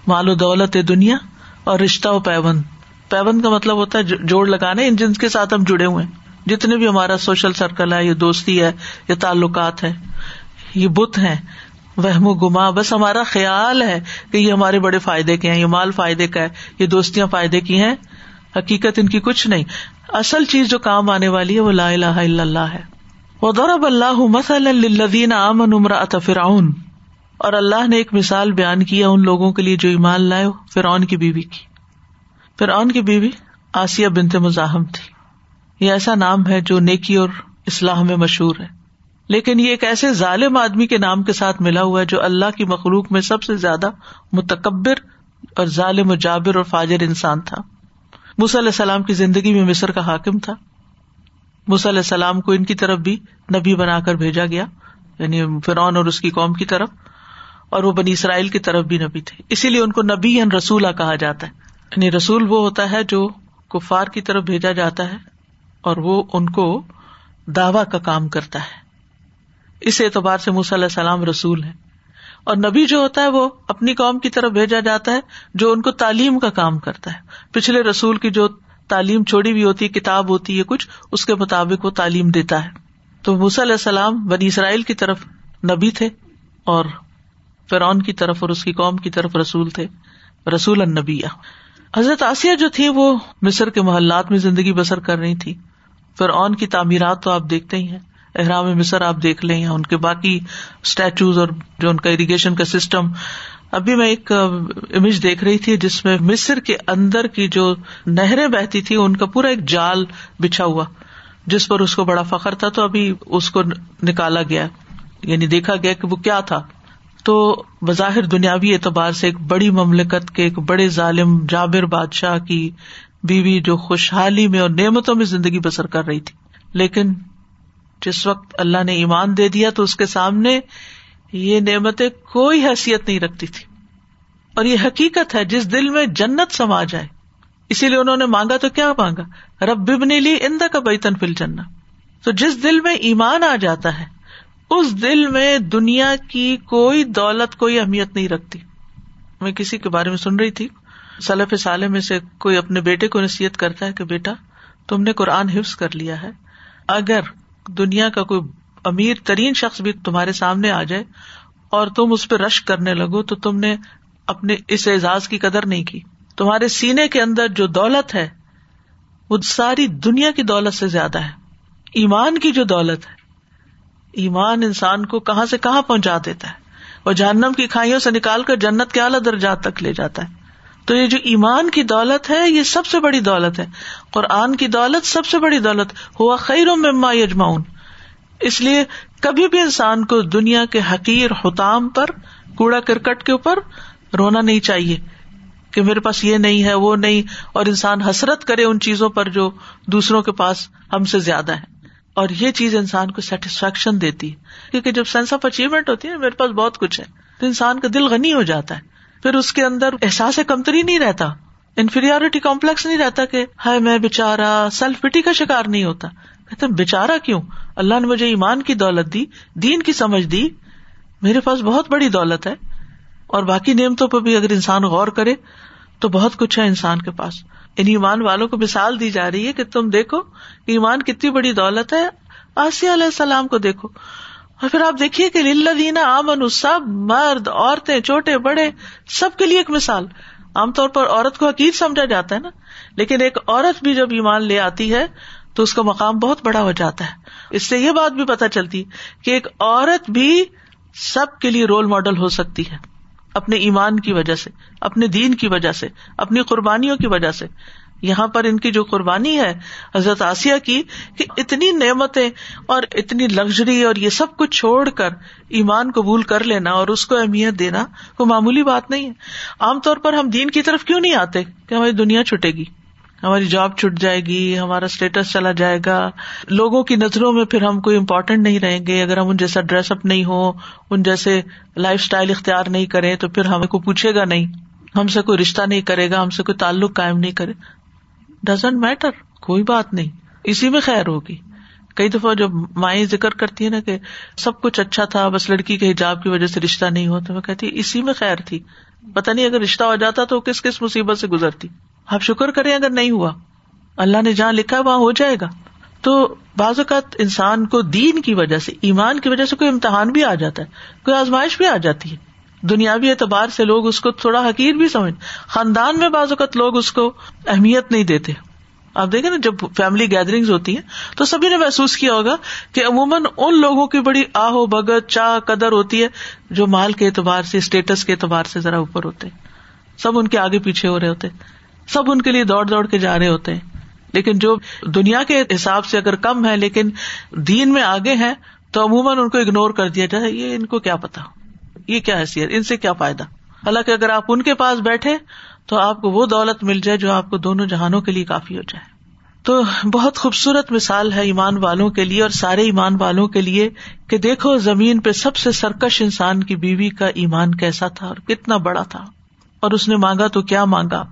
مال و دولت دنیا اور رشتہ و پیون پیون کا مطلب ہوتا ہے جوڑ لگانے، ان جن کے ساتھ ہم جڑے ہوئے ہیں۔ جتنے بھی ہمارا سوشل سرکل ہے یا دوستی ہے یا تعلقات ہے یہ بت ہیں، وہم و گما۔ بس ہمارا خیال ہے کہ یہ ہمارے بڑے فائدے کے ہیں، یہ مال فائدے کا ہے، یہ دوستیاں فائدے کی ہیں۔ حقیقت ان کی کچھ نہیں۔ اصل چیز جو کام آنے والی ہے وہ لا الہ الا اللہ ہے۔ وہ دورب اللہ مسلدین امن عمر فرعون۔ اور اللہ نے ایک مثال بیان کیا ان لوگوں کے لیے جو ایمان لائے فرعون کی بیوی کی۔ فرعون کی بیوی آسیہ بنت مزاحم تھی۔ یہ ایسا نام ہے جو نیکی اور اسلام میں مشہور ہے۔ لیکن یہ ایک ایسے ظالم آدمی کے نام کے ساتھ ملا ہوا ہے جو اللہ کی مخلوق میں سب سے زیادہ متکبر اور ظالم و جابر اور فاجر انسان تھا۔ علیہ السلام کی زندگی میں مصر کا حاکم تھا۔ علیہ السلام کو ان کی طرف بھی نبی بنا کر بھیجا گیا یعنی فرعون اور اس کی قوم کی طرف، اور وہ بنی اسرائیل کی طرف بھی نبی تھے۔ اسی لیے ان کو نبی یا رسولہ کہا جاتا ہے۔ یعنی رسول وہ ہوتا ہے جو کفار کی طرف بھیجا جاتا ہے، اور وہ ان کو دعوی کا کام کرتا ہے۔ اس اعتبار سے علیہ السلام رسول ہے اور نبی جو ہوتا ہے وہ اپنی قوم کی طرف بھیجا جاتا ہے، جو ان کو تعلیم کا کام کرتا ہے۔ پچھلے رسول کی جو تعلیم چھوڑی ہوئی ہوتی ہے کتاب ہوتی ہے کچھ، اس کے مطابق وہ تعلیم دیتا ہے۔ تو علیہ السلام بنی اسرائیل کی طرف نبی تھے اور فرعون کی طرف اور اس کی قوم کی طرف رسول تھے، رسول النبیہ۔ حضرت آسیہ جو تھی، وہ مصر کے محلات میں زندگی بسر کر رہی تھی۔ فرعون کی تعمیرات تو آپ دیکھتے ہی ہیں۔ احرام مصر آپ دیکھ لیں یا ان کے باقی اسٹیچوز اور جو ان کا اریگیشن کا سسٹم ابھی میں ایک امیج دیکھ رہی تھی جس میں مصر کے اندر کی جو نہریں بہتی تھی ان کا پورا ایک جال بچھا ہوا، جس پر اس کو بڑا فخر تھا، تو ابھی اس کو نکالا گیا یعنی دیکھا گیا کہ وہ کیا تھا۔ تو بظاہر دنیاوی اعتبار سے ایک بڑی مملکت کے ایک بڑے ظالم جابر بادشاہ کی بیوی جو خوشحالی میں اور نعمتوں میں زندگی بسر کر رہی تھی۔ لیکن جس وقت اللہ نے ایمان دے دیا تو اس کے سامنے یہ نعمتیں کوئی حیثیت نہیں رکھتی تھی۔ اور یہ حقیقت ہے جس دل میں جنت سما جائے۔ اسی لیے انہوں نے مانگا تو کیا مانگا؟ رب ببنی لی اندا کا بیتن فل جنا تو جس دل میں ایمان آ جاتا ہے، اس دل میں دنیا کی کوئی دولت، کوئی اہمیت نہیں رکھتی۔ میں کسی کے بارے میں سن رہی تھی۔ سلف سالے میں سے کوئی اپنے بیٹے کو نصیحت کرتا ہے کہ بیٹا، تم نے قرآن حفظ کر لیا ہے۔ اگر دنیا کا کوئی امیر ترین شخص بھی تمہارے سامنے آ جائے اور تم اس پہ رش کرنے لگو تو تم نے اپنے اس اعزاز کی قدر نہیں کی۔ تمہارے سینے کے اندر جو دولت ہے، وہ ساری دنیا کی دولت سے زیادہ ہے۔ ایمان کی جو دولت ہے، ایمان انسان کو کہاں سے کہاں پہنچا دیتا ہے۔ وہ جہنم کی کھائیوں سے نکال کر جنت کے اعلیٰ درجات تک لے جاتا ہے۔ تو یہ جو ایمان کی دولت ہے، یہ سب سے بڑی دولت ہے۔ قرآن کی دولت سب سے بڑی دولت۔ ہوا خیر مما یجماؤن اس لیے کبھی بھی انسان کو دنیا کے حقیر حتام پر، کوڑا کرکٹ کے اوپر رونا نہیں چاہیے۔ کہ میرے پاس یہ نہیں ہے، وہ نہیں۔ اور انسان حسرت کرے ان چیزوں پر جو دوسروں کے پاس ہم سے زیادہ ہے اور یہ چیز انسان کو سیٹسفیکشن دیتی ہے۔ کیونکہ جب سینس آف اچیومنٹ ہوتی ہے، میرے پاس بہت کچھ ہے۔ تو انسان کا دل غنی ہو جاتا ہے۔ پھر اس کے اندر احساس کمتری نہیں رہتا انفیریٹی کمپلیکس نہیں رہتا کہ ہائے میں بےچارا سیلف پٹی کا شکار نہیں ہوتا۔ کہتے بےچارا کیوں؟ اللہ نے مجھے ایمان کی دولت دی، دین کی سمجھ دی، میرے پاس بہت بڑی دولت ہے۔ اور باقی نعمتوں پہ بھی اگر انسان غور کرے، تو بہت کچھ ہے انسان کے پاس۔ ان ایمان والوں کو مثال دی جا رہی ہے کہ تم دیکھو، ایمان کتنی بڑی دولت ہے۔ آسیہ علیہ السلام کو دیکھو۔ اور پھر آپ دیکھیے کہ دینا آمن سب مرد عورتیں چھوٹے بڑے سب کے لیے ایک مثال عام طور پر عورت کو حقیق سمجھا جاتا ہے نا لیکن ایک عورت بھی جب ایمان لے آتی ہے تو اس کا مقام بہت بڑا ہو جاتا ہے اس سے یہ بات بھی پتہ چلتی کہ ایک عورت بھی سب کے لیے رول ماڈل ہو سکتی ہے اپنے ایمان کی وجہ سے، اپنے دین کی وجہ سے، اپنی قربانیوں کی وجہ سے۔ یہاں پر ان کی جو قربانی ہے، حضرت آسیہ کی، کہ اتنی نعمتیں اور اتنی لگژری اور یہ سب کچھ چھوڑ کر ایمان قبول کر لینا اور اس کو اہمیت دینا، وہ معمولی بات نہیں ہے۔ عام طور پر ہم دین کی طرف کیوں نہیں آتے؟ کہ ہماری دنیا چھٹے گی، ہماری جاب چھٹ جائے گی، ہمارا اسٹیٹس چلا جائے گا، لوگوں کی نظروں میں پھر ہم کوئی امپورٹینٹ نہیں رہیں گے، اگر ہم ان جیسا ڈریس اپ نہیں ہو ان جیسے لائف اسٹائل اختیار نہیں کریں، تو پھر ہمیں کو پوچھے گا نہیں۔ ہم سے کوئی رشتہ نہیں کرے گا، ہم سے کوئی تعلق قائم نہیں کرے۔ ڈزنٹ میٹر کوئی بات نہیں۔ اسی میں خیر ہوگی۔ کئی دفعہ جب مائیں ذکر کرتی ہے نا کہ سب کچھ اچھا تھا، بس لڑکی کے حجاب کی وجہ سے رشتہ نہیں ہوا تو میں کہتی اسی میں خیر تھی۔ پتا نہیں اگر رشتہ ہو جاتا تو کس کس مصیبت سے گزرتی۔ آپ شکر کریں اگر نہیں ہوا۔ اللہ نے جہاں لکھا وہاں ہو جائے گا۔ تو بعض اوقات انسان کو دین کی وجہ سے، ایمان کی وجہ سے کوئی امتحان بھی آ جاتا ہے، کوئی آزمائش بھی آ جاتی ہے۔ دنیاوی اعتبار سے لوگ اس کو تھوڑا حقیر بھی سمجھ خاندان میں بعض اوقات لوگ اس کو اہمیت نہیں دیتے۔ آپ دیکھیں نا جب فیملی گیدرنگ ہوتی ہیں، تو سبھی نے محسوس کیا ہوگا کہ عموماً ان لوگوں کی بڑی آہو بگت چاہ، قدر ہوتی ہے جو مال کے اعتبار سے اسٹیٹس کے اعتبار سے ذرا اوپر ہوتے سب ان کے آگے پیچھے ہو رہے ہوتے سب ان کے لیے دوڑ دوڑ کے جا رہے ہوتے ہیں۔ لیکن جو دنیا کے حساب سے اگر کم ہے، لیکن دین میں آگے ہیں، تو عموماً ان کو اگنور کر دیا جائے، یہ ان کو کیا پتا یہ کیا حیثیت؟ ان سے کیا فائدہ؟ حالانکہ اگر آپ ان کے پاس بیٹھے تو آپ کو وہ دولت مل جائے جو آپ کو دونوں جہانوں کے لیے کافی ہو جائے۔ تو بہت خوبصورت مثال ہے ایمان والوں کے لیے اور سارے ایمان والوں کے لیے کہ دیکھو زمین پہ سب سے سرکش انسان کی بیوی کا ایمان کیسا تھا اور کتنا بڑا تھا۔ اور اس نے مانگا تو کیا مانگا؟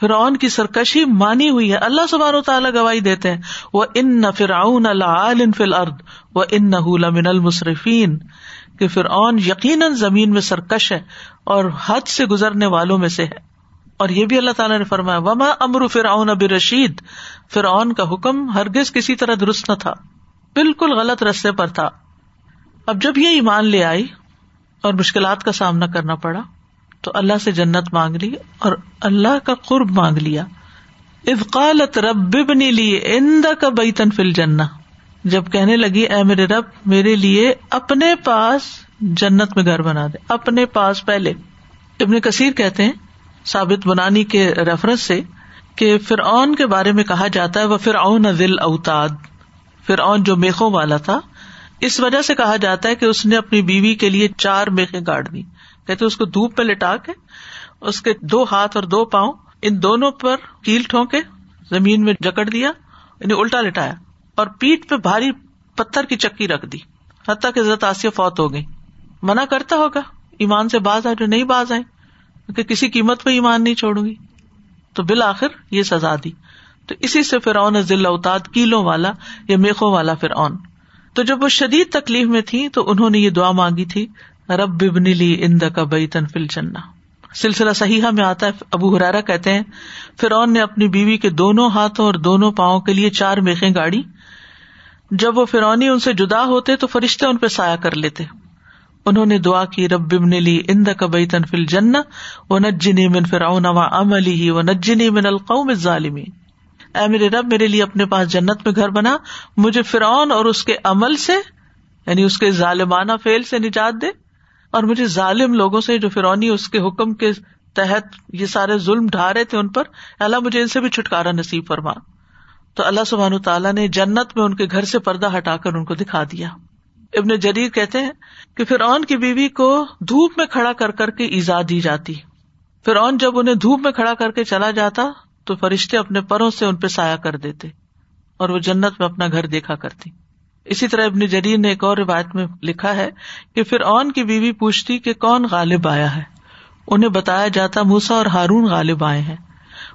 فرعون کی سرکشی مانی ہوئی ہے۔ اللہ سبار و تعالیٰ گواہی دیتے ہیں۔ وہ ان نہ فرعون اللہ فل ارد وہ ان نہ المصرفین کہ فرعون یقیناً زمین میں سرکش ہے اور حد سے گزرنے والوں میں سے ہے۔ اور یہ بھی اللہ تعالیٰ نے فرمایا، وما امر فرعون اب رشید فرعون کا حکم ہرگز کسی طرح درست نہ تھا، بالکل غلط رستے پر تھا۔ اب جب یہ ایمان لے آئی اور مشکلات کا سامنا کرنا پڑا، تو اللہ سے جنت مانگ لی اور اللہ کا قرب مانگ لیا۔ افقالت رب بنی لی اند کا بیتن فل جنا جب کہنے لگی، اے میرے رب، میرے لیے اپنے پاس جنت میں گھر بنا دے، اپنے پاس پہلے. ابن کثیر کہتے ہیں، ثابت بنانی کے ریفرنس سے، کہ فرعون کے بارے میں کہا جاتا ہے، وہ فرعون ذل اوتاد فرعون جو میخوں والا تھا، اس وجہ سے کہا جاتا ہے کہ اس نے اپنی بیوی کے لیے چار میخیں گاڑ دی کہتے اس کو دھوپ پہ لٹا کے اس کے دو ہاتھ اور دو پاؤں، ان دونوں پر کیل ٹھونکے، زمین میں جکڑ دیا یعنی الٹا لٹایا۔ اور پیٹ پہ بھاری پتھر کی چکی رکھ دی، حتیٰ کہ زد آسیہ فوت ہو گئی منع کرتا ہوگا؟ ایمان سے باز آئے جو نہیں باز آئے کہ کسی قیمت پہ ایمان نہیں چھوڑوں گی۔ تو بالآخر یہ سزا دی۔ تو اسی سے فرعون ضلع اوتاد، کیلوں والا یا میخوں والا فرعون۔ تو جب وہ شدید تکلیف میں تھی تو انہوں نے یہ دعا مانگی تھی، رب ببن لی اند کا بئی تنفل چننا سلسلہ صحیح میں آتا ہے، ابو ہرارا کہتے ہیں، فرعون نے اپنی بیوی کے دونوں ہاتھوں اور دونوں پاؤں کے لیے چار میخیں گاڑی جب وہ فرونی ان سے جدا ہوتے تو فرشتے ان پہ سایہ کر لیتے۔ انہوں نے دعا کی، رب لی اند کا تنفل جن و نجنی من فرعون و عملی ہی و نجنی من القوم ظالمی اے میرے رب، میرے لیے اپنے پاس جنت میں گھر بنا، مجھے فرعون اور اس کے عمل سے یعنی اس کے ظالمانہ فیل سے نجات دے، اور مجھے ظالم لوگوں سے جو فرونی اس کے حکم کے تحت یہ سارے ظلم ڈھا رہے تھے ان پر اللہ مجھے ان سے بھی چھٹکارا نصیب فرما۔ تو اللہ سبحان تعالیٰ نے جنت میں ان کے گھر سے پردہ ہٹا کر ان کو دکھا دیا۔ ابن جریر کہتے ہیں کہ فرعون کی بیوی کو دھوپ میں کھڑا کر کر کے ایزا دی جاتی۔ فرعون جب انہیں دھوپ میں کھڑا کر کے چلا جاتا تو فرشتے اپنے پروں سے ان پہ سایہ کر دیتے اور وہ جنت میں اپنا گھر دیکھا کرتی۔ اسی طرح ابن جریر نے ایک اور روایت میں لکھا ہے کہ فرعون کی بیوی پوچھتی کہ کون غالب آیا ہے؟ انہیں بتایا جاتا موسا اور ہارون غالب آئے ہیں۔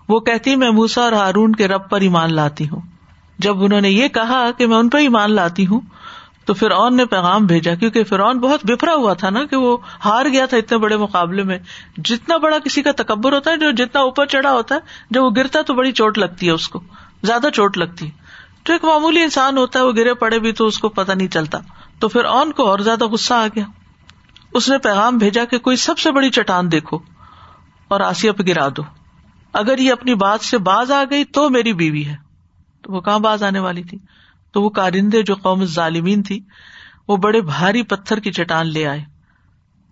وہ کہتی میں موسا اور ہارون کے رب پر ایمان لاتی ہوں۔ جب انہوں نے یہ کہا کہ میں ان پہ ایمان لاتی ہوں، تو فرعون نے پیغام بھیجا، کیونکہ فرعون بہت بفرا ہوا تھا نا کہ وہ ہار گیا تھا اتنے بڑے مقابلے میں۔ جتنا بڑا کسی کا تکبر ہوتا ہے، جو جتنا اوپر چڑھا ہوتا ہے، جب وہ گرتا تو بڑی چوٹ لگتی ہے اس کو، زیادہ چوٹ لگتی ہے۔ جو ایک معمولی انسان ہوتا ہے، وہ گرے پڑے بھی تو اس کو پتا نہیں چلتا۔ تو پھر اون کو اور زیادہ غصہ آ گیا۔ اس نے پیغام بھیجا کہ کوئی سب سے بڑی چٹان دیکھو اور آسیہ پہ گرا دو۔ اگر یہ اپنی بات سے باز آ گئی تو میری بیوی ہے۔ تو وہ کہاں باز آنے والی تھی؟ تو وہ کارندے جو قوم ظالمین تھی، وہ بڑے بھاری پتھر کی چٹان لے آئے۔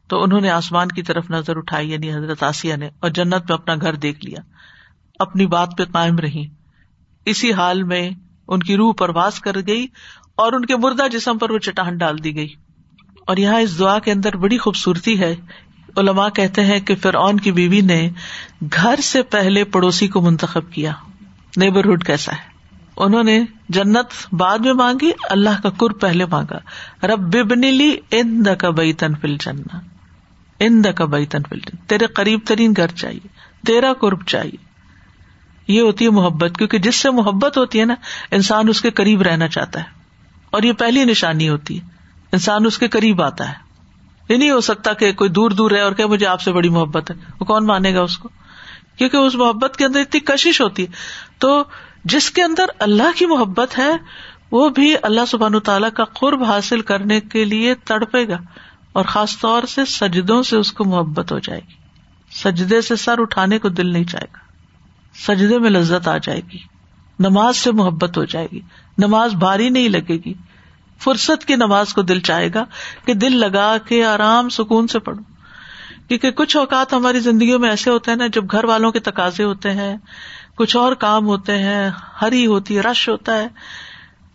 تو انہوں نے آسمان کی طرف نظر اٹھائی یعنی حضرت آسیہ نے، اور جنت میں اپنا گھر دیکھ لیا۔ اپنی بات پہ قائم رہی۔ اسی حال میں ان کی روح پرواز کر گئی اور ان کے مردہ جسم پر وہ چٹان ڈال دی گئی۔ اور یہاں اس دعا کے اندر بڑی خوبصورتی ہے علماء کہتے ہیں کہ فرعون کی بیوی نے گھر سے پہلے پڑوسی کو منتخب کیا۔ نیبرہڈ کیسا ہے؟ انہوں نے جنت بعد میں مانگی، اللہ کا کور پہلے مانگا۔ رب ببنی لی ان کا بئی تن فل جنا ان کا بئی تن فل جن تیرے قریب ترین گھر چاہیے، تیرا قرب چاہیے۔ یہ ہوتی ہے محبت، کیونکہ جس سے محبت ہوتی ہے نا، انسان اس کے قریب رہنا چاہتا ہے۔ اور یہ پہلی نشانی ہوتی ہے، انسان اس کے قریب آتا ہے۔ یہ نہیں ہو سکتا کہ کوئی دور دور ہے اور کہ مجھے آپ سے بڑی محبت ہے۔ وہ کون مانے گا اس کو؟ کیونکہ اس محبت کے اندر اتنی کشش ہوتی ہے۔ تو جس کے اندر اللہ کی محبت ہے، وہ بھی اللہ سبحان تعالیٰ کا قرب حاصل کرنے کے لیے تڑپے گا۔ اور خاص طور سے سجدوں سے اس کو محبت ہو جائے گی۔ سجدے سے سر اٹھانے کو دل نہیں چاہے گا۔ سجدے میں لذت آ جائے گی۔ نماز سے محبت ہو جائے گی۔ نماز بھاری نہیں لگے گی۔ فرصت کی نماز کو دل چاہے گا کہ دل لگا کے آرام سکون سے پڑھو۔ کیونکہ کچھ اوقات ہماری زندگیوں میں ایسے ہوتے ہیں نا، جب گھر والوں کے تقاضے ہوتے ہیں، کچھ اور کام ہوتے ہیں، ہری ہوتی ہے رش ہوتا ہے،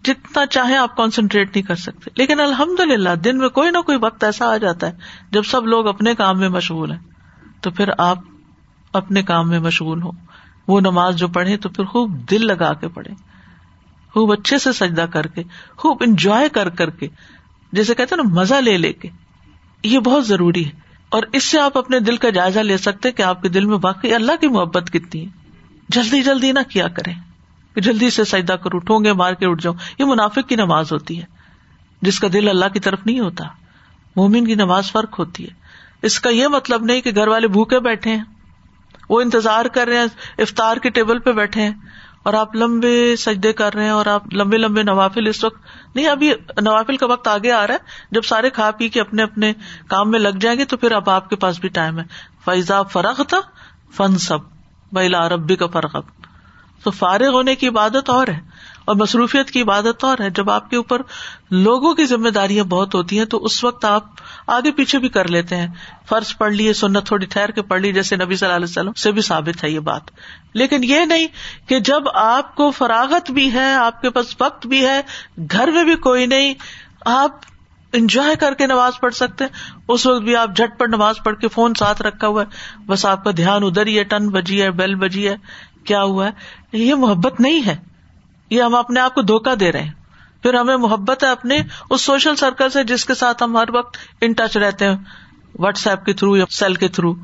جتنا چاہے آپ کانسنٹریٹ نہیں کر سکتے۔ لیکن الحمد للہ دن میں کوئی نہ کوئی وقت ایسا آ جاتا ہے جب سب لوگ اپنے کام میں مشغول ہیں۔ تو پھر آپ اپنے کام میں مشغول ہو وہ نماز جو پڑھے تو پھر خوب دل لگا کے پڑھے خوب اچھے سے سجدہ کر کے، خوب انجوائے کر کر کے، جیسے کہتے نا، مزہ لے لے کے۔ یہ بہت ضروری ہے۔ اور اس سے آپ اپنے دل کا جائزہ لے سکتے کہ آپ کے دل میں باقی اللہ کی محبت کتنی ہے۔ جلدی جلدی نہ کیا کریں۔ جلدی سے سجدہ کروں ٹونگے مار کے اٹھ جاؤں۔ یہ منافق کی نماز ہوتی ہے۔ جس کا دل اللہ کی طرف نہیں ہوتا۔ مومن کی نماز فرق ہوتی ہے۔ اس کا یہ مطلب نہیں کہ گھر والے بھوکے بیٹھے ہیں۔ وہ انتظار کر رہے ہیں، افطار کے ٹیبل پہ بیٹھے ہیں۔ اور آپ لمبے سجدے کر رہے ہیں اور آپ لمبے لمبے نوافل اس وقت نہیں، ابھی نوافل کا وقت آگے آ رہا ہے۔ جب سارے کھا پی کے اپنے اپنے کام میں لگ جائیں گے تو پھر اب آپ کے پاس بھی ٹائم ہے۔ فیضا فرغ تھا فن سب بلا ربی کا فرق تو فارغ ہونے کی عبادت اور ہے۔ اور مصروفیت کی عبادت اور ہے۔ جب آپ کے اوپر لوگوں کی ذمہ داریاں بہت ہوتی ہیں تو اس وقت آپ آگے پیچھے بھی کر لیتے ہیں۔ فرض پڑھ لیے، سنت تھوڑی ٹھہر کے پڑھ لی، جیسے نبی صلی اللہ علیہ وسلم سے بھی ثابت ہے یہ بات۔ لیکن یہ نہیں کہ جب آپ کو فراغت بھی ہے، آپ کے پاس وقت بھی ہے، گھر میں بھی کوئی نہیں، آپ انجوائے کر کے نماز پڑھ سکتے اس وقت بھی آپ جھٹ پر نماز پڑھ کے فون ساتھ رکھا ہوا ہے۔ بس آپ کا دھیان ادھر ہی ہے، ٹن بجی ہے، بیل بجی ہے، کیا ہوا ہے؟ یہ محبت نہیں ہے۔ یہ ہم اپنے آپ کو دھوکا دے رہے ہیں۔ پھر ہمیں محبت ہے اپنے اس سوشل سرکل سے جس کے ساتھ ہم ہر وقت ان ٹچ رہتے ہیں واٹس ایپ کے تھرو یا سیل کے تھرو۔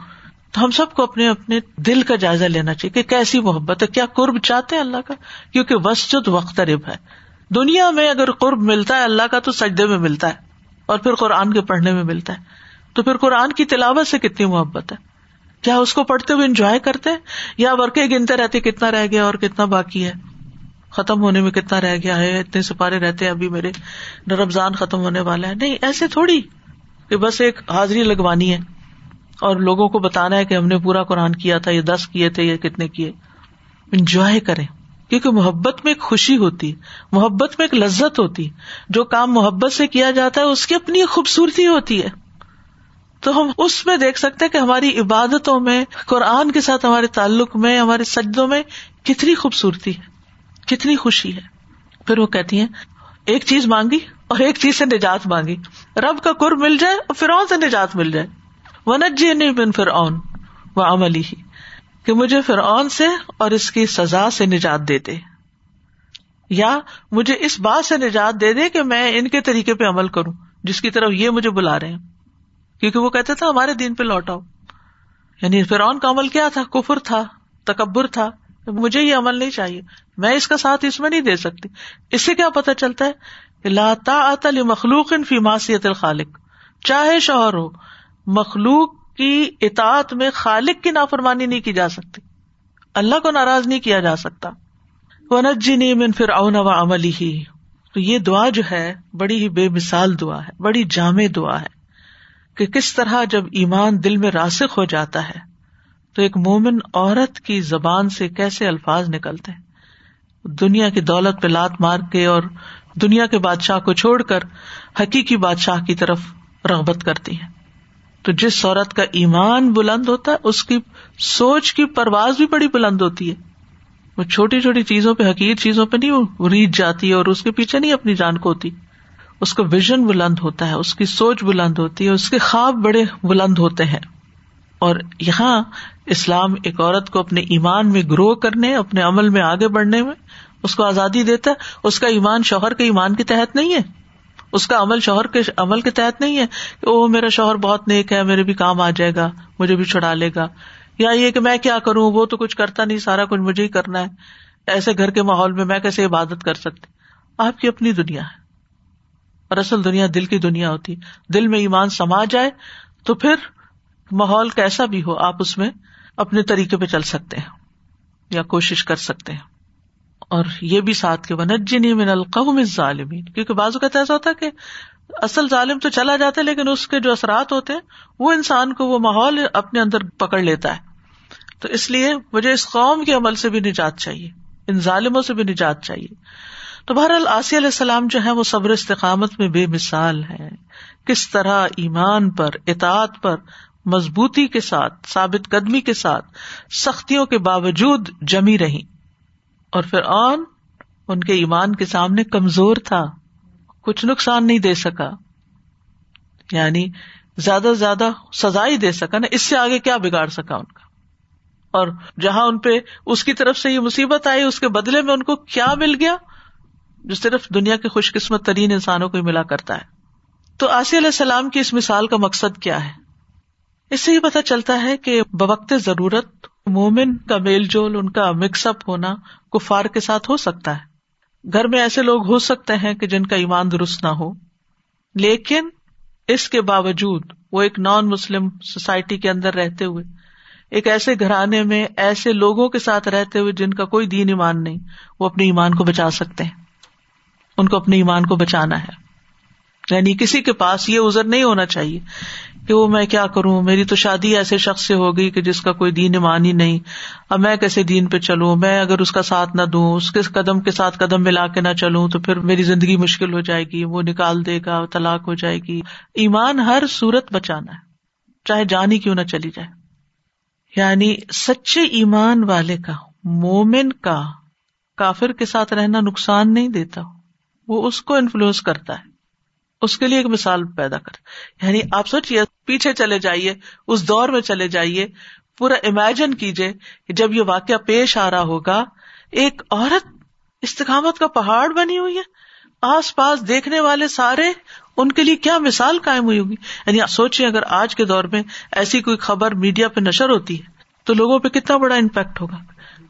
تو ہم سب کو اپنے اپنے دل کا جائزہ لینا چاہیے کہ کیسی محبت ہے، کیا قرب چاہتے ہیں اللہ کا؟ کیونکہ وسجد وقت ہے۔ دنیا میں اگر قرب ملتا ہے اللہ کا تو سجدے میں ملتا ہے، اور پھر قرآن کے پڑھنے میں ملتا ہے۔ تو پھر قرآن کی تلاوت سے کتنی محبت ہے۔ کیا اس کو پڑھتے ہوئے انجوائے کرتے ہیں؟ یا ورکے گنتے رہتے کتنا رہ گیا اور کتنا باقی ہے؟ ختم ہونے میں کتنا رہ گیا ہے، اتنے سپارے رہتے ابھی میرے۔ رمضان ختم ہونے والا ہے۔ نہیں، ایسے تھوڑی کہ بس ایک حاضری لگوانی ہے۔ اور لوگوں کو بتانا ہے کہ ہم نے پورا قرآن کیا تھا، یہ دس کیے تھے یا کتنے کیے۔ انجوائے کریں، کیونکہ محبت میں ایک خوشی ہوتی محبت میں ایک لذت ہوتی جو کام محبت سے کیا جاتا ہے، اس کی اپنی خوبصورتی ہوتی ہے۔ تو ہم اس میں دیکھ سکتے کہ ہماری عبادتوں میں، قرآن کے ساتھ ہمارے تعلق میں، ہمارے سجدوں میں کتنی خوبصورتی ہے۔ کتنی خوشی ہے۔ پھر وہ کہتی ہیں، ایک چیز مانگی اور ایک چیز سے نجات مانگی۔ رب کا کور مل جائے اور فرعون سے نجات مل جائے۔ ونجی نہیں بن فرعون وہ عملی ہی کہ مجھے فرعون سے اور اس کی سزا سے نجات دے دے۔ یا مجھے اس بات سے نجات دے دے کہ میں ان کے طریقے پہ عمل کروں، جس کی طرف یہ مجھے بلا رہے ہیں۔ کیونکہ وہ کہتے تھا ہمارے دین پہ لوٹ آؤ یعنی فرعون کا عمل کیا تھا؟ کفر تھا، تکبر تھا۔ مجھے یہ عمل نہیں چاہیے۔ میں اس کا ساتھ اس میں نہیں دے سکتی۔ اس سے کیا پتا چلتا ہے لاتا علی مخلوق فی ماسیت الخالق۔ چاہے شوہر ہو، مخلوق کی اطاعت میں خالق کی نافرمانی نہیں کی جا سکتی۔ اللہ کو ناراض نہیں کیا جا سکتا۔ ونجی نی من پھر اون و عملی ہی تو یہ دعا جو ہے، بڑی ہی بے مثال دعا ہے، بڑی جامع دعا ہے کہ کس طرح جب ایمان دل میں راسک ہو جاتا ہے تو ایک مومن عورت کی زبان سے کیسے الفاظ نکلتے ہیں؟ دنیا کی دولت پہ لات مار کے اور دنیا کے بادشاہ کو چھوڑ کر حقیقی بادشاہ کی طرف رغبت کرتی ہے تو جس عورت کا ایمان بلند ہوتا ہے، اس کی سوچ کی پرواز بھی بڑی بلند ہوتی ہے۔ وہ چھوٹی چھوٹی چیزوں پہ حقیق چیزوں پہ نہیں ریچ جاتی ہے اور اس کے پیچھے نہیں اپنی جان کو ہوتی اس کا ویژن بلند ہوتا ہے، اس کی سوچ بلند ہوتی ہے، اس کے خواب بڑے بلند ہوتے ہیں۔ اور یہاں اسلام ایک عورت کو اپنے ایمان میں گرو کرنے، اپنے عمل میں آگے بڑھنے میں اس کو آزادی دیتا ہے۔ اس کا ایمان شوہر کے ایمان کے تحت نہیں ہے۔ اس کا عمل شوہر کے عمل کے تحت نہیں ہے کہ وہ میرا شوہر بہت نیک ہے، میرے بھی کام آ جائے گا، مجھے بھی چھڑا لے گا۔ یا یہ کہ میں کیا کروں؟ وہ تو کچھ کرتا نہیں، سارا کچھ مجھے ہی کرنا ہے۔ ایسے گھر کے ماحول میں میں کیسے عبادت کر سکتی؟ آپ کی اپنی دنیا ہے۔ اور اصل دنیا دل کی دنیا ہوتی۔ دل میں ایمان سما جائے تو پھر ماحول کیسا بھی ہو، آپ اس میں اپنے طریقے پہ چل سکتے ہیں یا کوشش کر سکتے ہیں۔ اور یہ بھی ساتھ کے ونجنی من القوم ظالمین کیونکہ بازو کا ایسا ہوتا ہے کہ اصل ظالم تو چلا جاتا ہے، لیکن اس کے جو اثرات ہوتے ہیں، وہ انسان کو وہ ماحول اپنے اندر پکڑ لیتا ہے۔ تو اس لیے مجھے اس قوم کے عمل سے بھی نجات چاہیے، ان ظالموں سے بھی نجات چاہیے۔ تو بہرحال آسی علیہ السلام جو ہے وہ صبر استقامت میں بے مثال ہے کس طرح ایمان پر، اطاعت پر مضبوطی کے ساتھ، ثابت قدمی کے ساتھ سختیوں کے باوجود جمی رہی اور پھر آن ان کے ایمان کے سامنے کمزور تھا، کچھ نقصان نہیں دے سکا۔ یعنی زیادہ سے زیادہ سزا ہی دے سکا نا اس سے آگے کیا بگاڑ سکا ان کا۔ اور جہاں ان پہ اس کی طرف سے یہ مصیبت آئی، اس کے بدلے میں ان کو کیا مل گیا؟ جو صرف دنیا کے خوش قسمت ترین انسانوں کو ہی ملا کرتا ہے۔ تو آسی علیہ السلام کی اس مثال کا مقصد کیا ہے؟ اس سے یہ پتا چلتا ہے کہ بوقت ضرورت، مومن کا میل جول، ان کا مکس اپ ہونا کفار کے ساتھ ہو سکتا ہے۔ گھر میں ایسے لوگ ہو سکتے ہیں کہ جن کا ایمان درست نہ ہو۔ لیکن اس کے باوجود وہ ایک نان مسلم سوسائٹی کے اندر رہتے ہوئے، ایک ایسے گھرانے میں ایسے لوگوں کے ساتھ رہتے ہوئے جن کا کوئی دین ایمان نہیں، وہ اپنے ایمان کو بچا سکتے ہیں۔ ان کو اپنے ایمان کو بچانا ہے۔ یعنی کسی کے پاس یہ ازر نہیں ہونا چاہیے کہ وہ میں کیا کروں؟ میری تو شادی ایسے شخص سے ہو گئی کہ جس کا کوئی دین ایمان ہی نہیں۔ اب میں کیسے دین پہ چلوں؟ میں اگر اس کا ساتھ نہ دوں، اس کے قدم کے ساتھ قدم ملا کے نہ چلوں، تو پھر میری زندگی مشکل ہو جائے گی، وہ نکال دے گا، طلاق ہو جائے گی۔ ایمان ہر صورت بچانا ہے، چاہے جان ہی کیوں نہ چلی جائے۔ یعنی سچے ایمان والے کا، مومن کا، کافر کے ساتھ رہنا نقصان نہیں دیتا۔ وہ اس کو انفلوئنس کرتا ہے۔ اس کے لیے ایک مثال پیدا کر۔ یعنی آپ سوچیے، پیچھے چلے جائیے، اس دور میں چلے جائیے، پورا امیجن کیجیے کہ جب یہ واقعہ پیش آ رہا ہوگا، ایک عورت استقامت کا پہاڑ بنی ہوئی ہے۔ آس پاس دیکھنے والے سارے ان کے لیے کیا مثال قائم ہوئی ہوگی؟ یعنی سوچیے، اگر آج کے دور میں ایسی کوئی خبر میڈیا پہ نشر ہوتی ہے، تو لوگوں پہ کتنا بڑا امپیکٹ ہوگا؟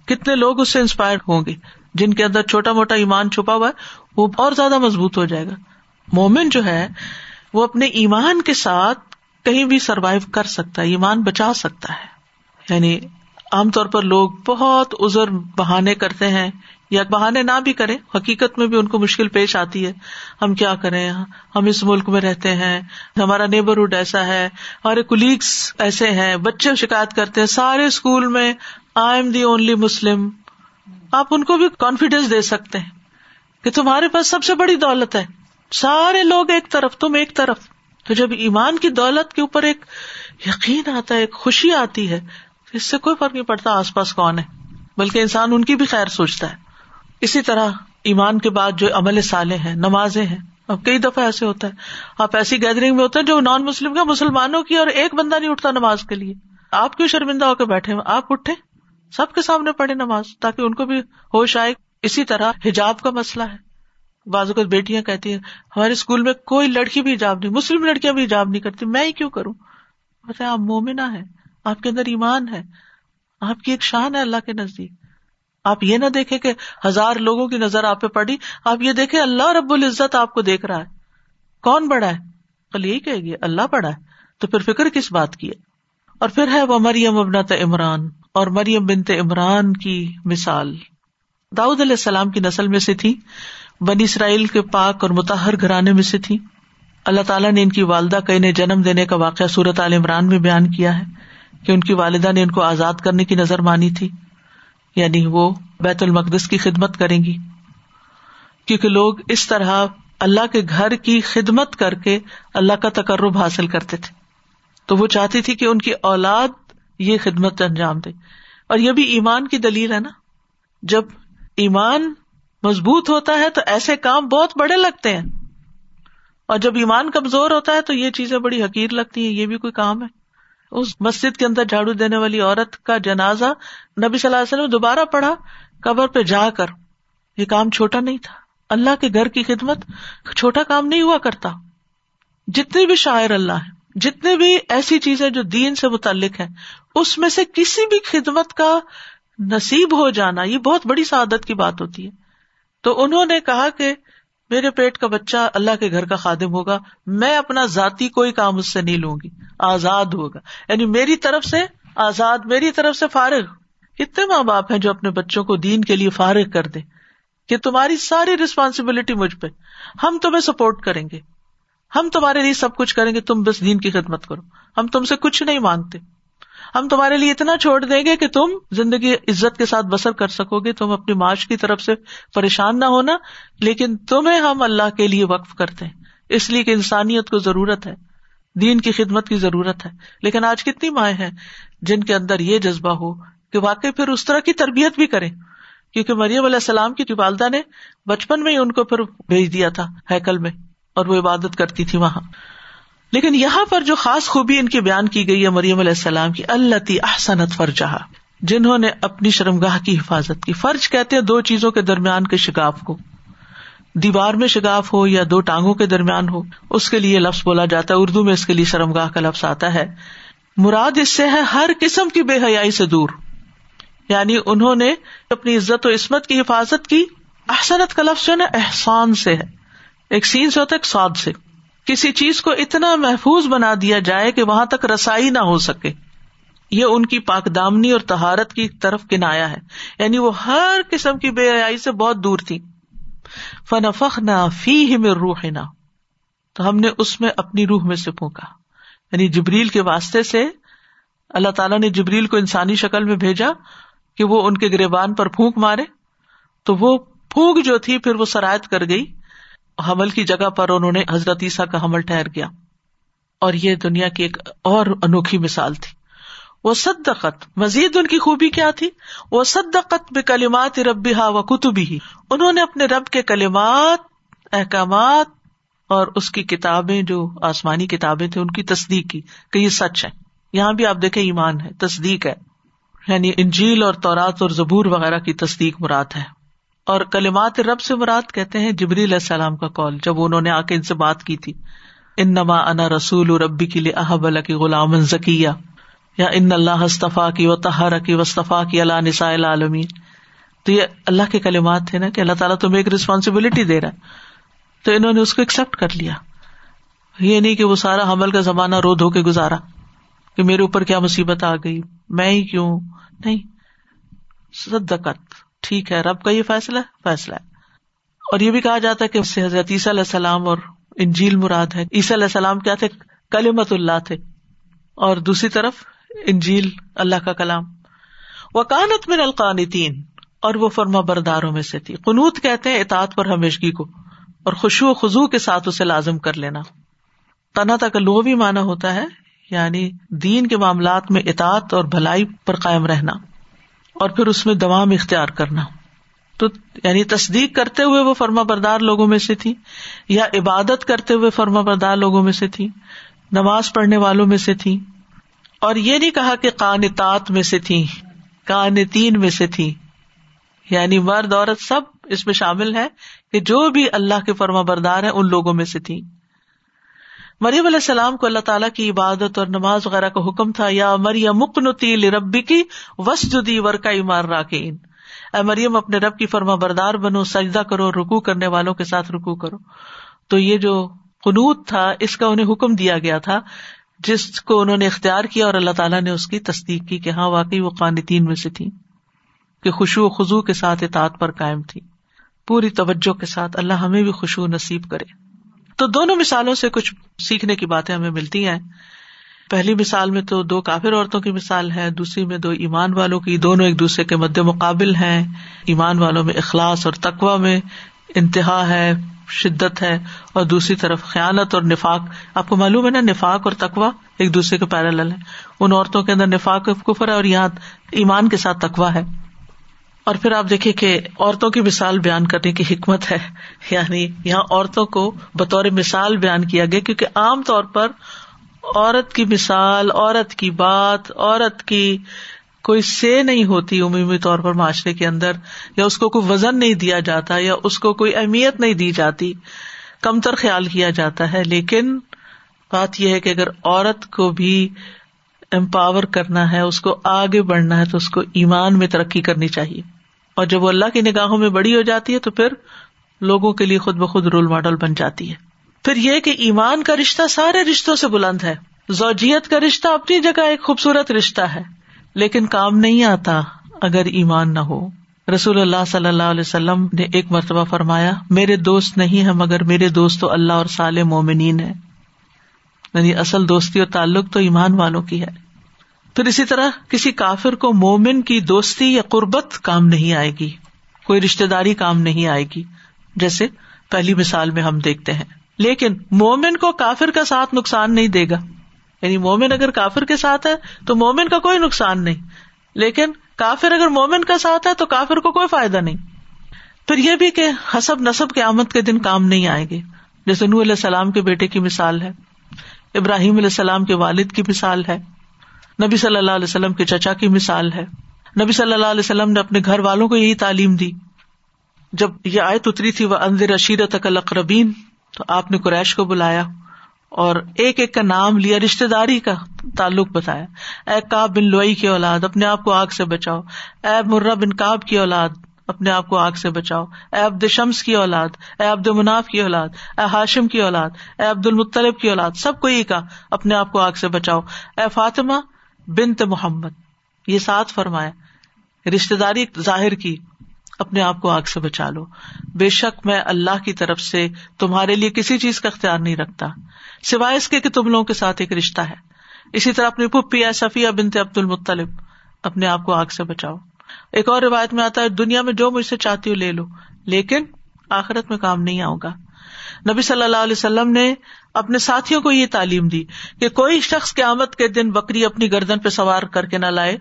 کتنے لوگ اس سے انسپائر ہوں گے؟ جن کے اندر چھوٹا موٹا ایمان چھپا ہوا ہے، وہ اور زیادہ مضبوط ہو جائے گا۔ مومن جو ہے، وہ اپنے ایمان کے ساتھ کہیں بھی سروائو کر سکتا ہے، ایمان بچا سکتا ہے۔ یعنی عام طور پر لوگ بہت ازر بہانے کرتے ہیں، یا بہانے نہ بھی کرے حقیقت میں بھی ان کو مشکل پیش آتی ہے۔ ہم کیا کریں؟ ہم اس ملک میں رہتے ہیں، ہمارا نیبرہڈ ایسا ہے، ہمارے کولیگس ایسے ہیں، بچے شکایت کرتے ہیں، سارے اسکول میں I am the only Muslim آپ ان کو بھی کانفیڈینس دے سکتے ہیں کہ تمہارے پاس سب سے بڑی دولت ہے۔ سارے لوگ ایک طرف، تم ایک طرف۔ تو جب ایمان کی دولت کے اوپر ایک یقین آتا ہے، ایک خوشی آتی ہے، اس سے کوئی فرق نہیں پڑتا آس پاس کون ہے، بلکہ انسان ان کی بھی خیر سوچتا ہے۔ اسی طرح ایمان کے بعد جو عمل سالے ہیں، نمازیں ہیں، اب کئی دفعہ ایسے ہوتا ہے۔ آپ ایسی گیدرنگ میں ہوتے ہیں جو نان مسلم کا مسلمانوں کی اور ایک بندہ نہیں اٹھتا نماز کے لیے۔ آپ کیوں شرمندہ ہو کے بیٹھے آپ اٹھے سب کے سامنے پڑھے نماز تاکہ ان کو بھی ہوش آئے۔ اسی طرح حجاب کا مسئلہ ہے۔ بازو اوقات بیٹیاں کہتی ہیں، ہمارے اسکول میں کوئی لڑکی بھی حجاب نہیں، مسلم لڑکیاں بھی حجاب نہیں کرتی، میں ہی کیوں کروں؟ بتائیں آپ مومنا ہے آپ کے اندر ایمان ہے، آپ کی ایک شان ہے اللہ کے نزدیک۔ آپ یہ نہ دیکھے کہ ہزار لوگوں کی نظر آپ پہ پڑی، آپ یہ دیکھے اللہ رب العزت آپ کو دیکھ رہا ہے۔ کون بڑا ہے؟ کل یہی کہے گی، اللہ بڑا ہے۔ تو پھر فکر کس بات کی ہے؟ اور پھر ہے وہ مریم ابنت عمران، اور مریم بنت عمران کی مثال۔ داؤد علیہ السلام کی نسل میں سے تھی۔ بنی اسرائیل کے پاک اور متحر گھرانے میں سے تھی اللہ تعالیٰ نے ان کی والدہ کا انہیں جنم دینے کا واقعہ سورت عال عمران میں بیان کیا ہے کہ ان کی والدہ نے ان کو آزاد کرنے کی نظر مانی تھی یعنی وہ بیت المقدس کی خدمت کریں گی۔ کیونکہ لوگ اس طرح اللہ کے گھر کی خدمت کر کے اللہ کا تقرب حاصل کرتے تھے۔ تو وہ چاہتی تھی کہ ان کی اولاد یہ خدمت انجام دے۔ اور یہ بھی ایمان کی دلیل ہے نا۔ جب ایمان مضبوط ہوتا ہے تو ایسے کام بہت بڑے لگتے ہیں۔ اور جب ایمان کمزور ہوتا ہے تو یہ چیزیں بڑی حقیر لگتی ہیں، یہ بھی کوئی کام ہے۔ اس مسجد کے اندر جھاڑو دینے والی عورت کا جنازہ نبی صلی اللہ علیہ وسلم دوبارہ پڑھا، قبر پہ جا کر۔ یہ کام چھوٹا نہیں تھا۔ اللہ کے گھر کی خدمت چھوٹا کام نہیں ہوا کرتا۔ جتنے بھی شاعر اللہ ہیں جتنے بھی ایسی چیزیں جو دین سے متعلق ہیں، اس میں سے کسی بھی خدمت کا نصیب ہو جانا، یہ بہت بڑی سعادت کی بات ہوتی ہے۔ تو انہوں نے کہا کہ میرے پیٹ کا بچہ اللہ کے گھر کا خادم ہوگا، میں اپنا ذاتی کوئی کام اس سے نہیں لوں گی، آزاد ہوگا۔ یعنی میری طرف سے آزاد، میری طرف سے فارغ۔ کتنے ماں باپ ہیں جو اپنے بچوں کو دین کے لیے فارغ کر دے کہ تمہاری ساری ریسپانسبلٹی مجھ پہ۔ ہم تمہیں سپورٹ کریں گے۔ ہم تمہارے لیے سب کچھ کریں گے، تم بس دین کی خدمت کرو۔ ہم تم سے کچھ نہیں مانگتے۔ ہم تمہارے لیے اتنا چھوڑ دیں گے کہ تم زندگی عزت کے ساتھ بسر کر سکو گے، تم اپنی معاش کی طرف سے پریشان نہ ہونا، لیکن تمہیں ہم اللہ کے لیے وقف کرتے ہیں۔ اس لیے کہ انسانیت کو ضرورت ہے، دین کی خدمت کی ضرورت ہے۔ لیکن آج کتنی مائیں ہیں جن کے اندر یہ جذبہ ہو کہ واقعی پھر اس طرح کی تربیت بھی کرے کیونکہ مریم علیہ السلام کی والدہ نے بچپن میں ہی ان کو پھر بھیج دیا تھا ہیکل میں اور وہ عبادت کرتی تھی وہاں۔ لیکن یہاں پر جو خاص خوبی ان کی بیان کی گئی ہے مریم علیہ السلام کی اللہ تی احسنت فرجہ جنہوں نے اپنی شرمگاہ کی حفاظت کی۔ فرج کہتے ہیں دو چیزوں کے درمیان کے شگاف کو۔ دیوار میں شگاف ہو یا دو ٹانگوں کے درمیان ہو، اس کے لیے لفظ بولا جاتا ہے۔ اردو میں اس کے لیے شرمگاہ کا لفظ آتا ہے۔ مراد اس سے ہے ہر قسم کی بے حیائی سے دور۔ یعنی انہوں نے اپنی عزت و عصمت کی حفاظت کی۔ احسنت کا لفظ جو ہے نا، احسان سے ہے۔ ایک سین سے ہوتا ہے، ایک سعد سے۔ کسی چیز کو اتنا محفوظ بنا دیا جائے کہ وہاں تک رسائی نہ ہو سکے۔ یہ ان کی پاک دامنی اور تہارت کی طرف کنایا ہے۔ یعنی وہ ہر قسم کی بے حیائی سے بہت دور تھی۔ فن نہ فی میں روح نہ تو ہم نے اس میں اپنی روح میں سے پھونکا۔ یعنی جبریل کے واسطے سے اللہ تعالیٰ نے جبریل کو انسانی شکل میں بھیجا کہ وہ ان کے گریبان پر پھونک مارے۔ تو وہ پھونک جو تھی، پھر وہ سرایت کر گئی۔ حمل کی جگہ پر انہوں نے حضرت عیسیٰ کا حمل ٹھہر گیا۔ اور یہ دنیا کی ایک اور انوکھی مثال تھی۔ وہ صدقت مزید ان کی خوبی کیا تھی؟ وہ صدقت بے کلیمات ربی ہا و کتبی ہی انہوں نے اپنے رب کے کلمات، احکامات اور اس کی کتابیں جو آسمانی کتابیں تھیں، ان کی تصدیق کی کہ یہ سچ ہے۔ یہاں بھی آپ دیکھیں ایمان ہے، تصدیق ہے۔ یعنی انجیل اور تورات اور زبور وغیرہ کی تصدیق مراد ہے۔ اور کلمات رب سے مراد کہتے ہیں جبری علیہ السلام کا کال جب انہوں نے آ کے ان سے بات کی تھی۔ ان نما انا رسول ربی کے لیے احب اللہ کی غلام ذکیہ یا ان اللہ استفا کی و تہارا کی وصطفیٰ کی اللہ نسا عالمین تو یہ اللہ کے کلمات تھے نا کہ اللہ تعالیٰ تمہیں ایک ریسپانسبلٹی دے رہا ہے۔ تو انہوں نے اس کو ایکسپٹ کر لیا۔ یہ نہیں کہ وہ سارا حمل کا زمانہ رو دھو کے گزارا کہ میرے اوپر کیا مصیبت آ گئی، میں ہی کیوں؟ نہیں۔ صدقت۔ ٹھیک ہے، رب کا یہ فیصلہ فیصلہ ہے۔ اور یہ بھی کہا جاتا ہے کہ اس سے حضرت عیسیٰ علیہ السلام اور انجیل مراد ہے عیسیٰ علیہ السلام کیا تھے؟ کلیمت اللہ تھے۔ اور دوسری طرف انجیل، اللہ کا کلام۔ وہ کانت من القانتین، اور وہ فرما برداروں میں سے تھی۔ قنوت کہتے ہیں اطاعت پر ہمیشگی کو، اور خوشو و خزو کے ساتھ اسے لازم کر لینا۔ تنا کا لو بھی مانا ہوتا ہے یعنی دین کے معاملات میں اطاعت اور بھلائی پر قائم رہنا۔ اور پھر اس میں دوام اختیار کرنا۔ تو یعنی تصدیق کرتے ہوئے وہ فرما بردار لوگوں میں سے تھی، یا عبادت کرتے ہوئے فرما بردار لوگوں میں سے تھی، نماز پڑھنے والوں میں سے تھی۔ اور یہ نہیں کہا کہ کانتات میں سے تھی کانتین میں سے تھی۔ یعنی مرد، عورت سب اس میں شامل ہے کہ جو بھی اللہ کے فرما بردار ہیں ان لوگوں میں سے تھی۔ مریم علیہ السلام کو اللہ تعالیٰ کی عبادت اور نماز وغیرہ کا حکم تھا، یا مریم مکنتی ربی کی وس جدی ورکا مار راکین اے مریم، اپنے رب کی فرما بردار بنو، سجدہ کرو رکو کرنے والوں کے ساتھ رکو کرو۔ تو یہ جو قنوت تھا، اس کا انہیں حکم دیا گیا تھا، جس کو انہوں نے اختیار کیا اور اللہ تعالیٰ نے اس کی تصدیق کی کہ ہاں واقعی وہ قانتین میں سے تھی کہ خوشو و خزو کے ساتھ اطاعت پر قائم تھی پوری توجہ کے ساتھ اللہ ہمیں بھی خوشبو نصیب کرے۔ تو دونوں مثالوں سے کچھ سیکھنے کی باتیں ہمیں ملتی ہیں۔ پہلی مثال میں تو دو کافر عورتوں کی مثال ہے، دوسری میں دو ایمان والوں کی، دونوں ایک دوسرے کے مد مقابل ہیں۔ ایمان والوں میں اخلاص اور تقوا میں انتہا ہے، شدت ہے، اور دوسری طرف خیالت اور نفاق۔ آپ کو معلوم ہے نا، نفاق اور تقوا ایک دوسرے کے پیرل ہے ان عورتوں کے اندر نفاق، کفر ہے اور یہاں ایمان کے ساتھ تقوا ہے۔ اور پھر آپ دیکھیں کہ عورتوں کی مثال بیان کرنے کی حکمت ہے۔ یعنی یہاں عورتوں کو بطور مثال بیان کیا گیا کیونکہ عام طور پر عورت کی مثال، عورت کی بات، عورت کی کوئی سے نہیں ہوتی عمومی طور پر معاشرے کے اندر، یا اس کو کوئی وزن نہیں دیا جاتا، یا اس کو کوئی اہمیت نہیں دی جاتی۔ کمتر خیال کیا جاتا ہے۔ لیکن بات یہ ہے کہ اگر عورت کو بھی امپاور کرنا ہے، اس کو آگے بڑھنا ہے، تو اس کو ایمان میں ترقی کرنی چاہیے۔ اور جب وہ اللہ کی نگاہوں میں بڑی ہو جاتی ہے تو پھر لوگوں کے لیے خود بخود رول ماڈل بن جاتی ہے۔ پھر یہ کہ ایمان کا رشتہ سارے رشتوں سے بلند ہے۔ زوجیت کا رشتہ اپنی جگہ ایک خوبصورت رشتہ ہے۔ لیکن کام نہیں آتا اگر ایمان نہ ہو۔ رسول اللہ صلی اللہ علیہ وسلم نے ایک مرتبہ فرمایا، میرے دوست نہیں ہے مگر میرے دوست تو اللہ اور سال مومنین ہے یعنی اصل دوستی اور تعلق تو ایمان والوں کی ہے۔ پھر اسی طرح کسی کافر کو مومن کی دوستی یا قربت کام نہیں آئے گی۔ کوئی رشتے داری کام نہیں آئے گی۔ جیسے پہلی مثال میں ہم دیکھتے ہیں۔ لیکن مومن کو کافر کا ساتھ نقصان نہیں دے گا۔ یعنی مومن اگر کافر کے ساتھ ہے تو مومن کا کوئی نقصان نہیں۔ لیکن کافر اگر مومن کا ساتھ ہے تو کافر کو کوئی فائدہ نہیں۔ پھر یہ بھی کہ حسب نصب کے آمد کے دن کام نہیں آئیں گے جیسے نور علیہ السلام کے بیٹے کی مثال ہے۔ ابراہیم علیہ السلام کے والد کی مثال ہے۔ نبی صلی اللہ علیہ وسلم کے چچا کی مثال ہے۔ نبی صلی اللہ علیہ وسلم نے اپنے گھر والوں کو یہی تعلیم دی۔ جب یہ آیت اتری تھی، وہ اندر اشیرت اقربین تو آپ نے قریش کو بلایا اور ایک ایک کا نام لیا رشتے داری کا تعلق بتایا۔ اے کاب بن لوئی کی اولاد، اپنے آپ کو آگ سے بچاؤ۔ اے مرہ بن کاب کی اولاد، اپنے آپ کو آگ سے بچاؤ۔ اے عبد شمس کی اولاد، اے عبد مناف کی اولاد، اے ہاشم کی اولاد، اے عبد المطلب کی اولاد۔ سب کو یہ کہا، اپنے آپ کو آگ سے بچاؤ۔ اے فاطمہ بنت محمد، یہ ساتھ فرمایا رشتے داری ظاہر کی، اپنے آپ کو آگ سے بچا لو۔ بے شک میں اللہ کی طرف سے تمہارے لیے کسی چیز کا اختیار نہیں رکھتا۔ سوائے اس کے کہ تم لوگوں کے ساتھ ایک رشتہ ہے۔ اسی طرح اپنی پھپھی ہے، صفیہ بنتے عبد المطلب، اپنے آپ کو آگ سے بچاؤ۔ ایک اور روایت میں آتا ہے، دنیا میں جو مجھ سے چاہتی ہو لے لو، لیکن آخرت میں کام نہیں آؤں گا۔ نبی صلی اللہ علیہ وسلم نے اپنے ساتھیوں کو یہ تعلیم دی کہ کوئی شخص قیامت کے دن بکری اپنی گردن پہ سوار کر کے نہ لائے،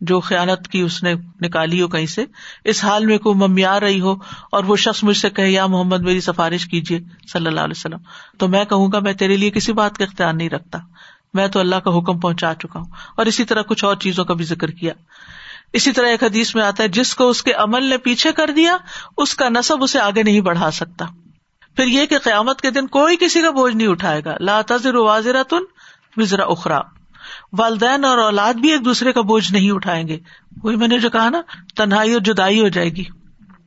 جو خیالت کی اس نے نکالی ہو کہیں سے، اس حال میں کوئی ممی آ رہی ہو اور وہ شخص مجھ سے کہے، یا محمد، میری سفارش کیجیے صلی اللہ علیہ وسلم۔ تو میں کہوں گا، میں تیرے لیے کسی بات کا اختیار نہیں رکھتا۔ میں تو اللہ کا حکم پہنچا چکا ہوں۔ اور اسی طرح کچھ اور چیزوں کا بھی ذکر کیا۔ اسی طرح ایک حدیث میں آتا ہے، جس کو اس کے عمل نے پیچھے کر دیا، اس کا نصب اسے آگے نہیں بڑھا سکتا۔ پھر یہ کہ قیامت کے دن کوئی کسی کا بوجھ نہیں اٹھائے گا۔ لا تذر واضح تن وزرا اخرا والدین اور اولاد بھی ایک دوسرے کا بوجھ نہیں اٹھائیں گے۔ وہی میں نے جو کہا نا، تنہائی اور جدائی ہو جائے گی۔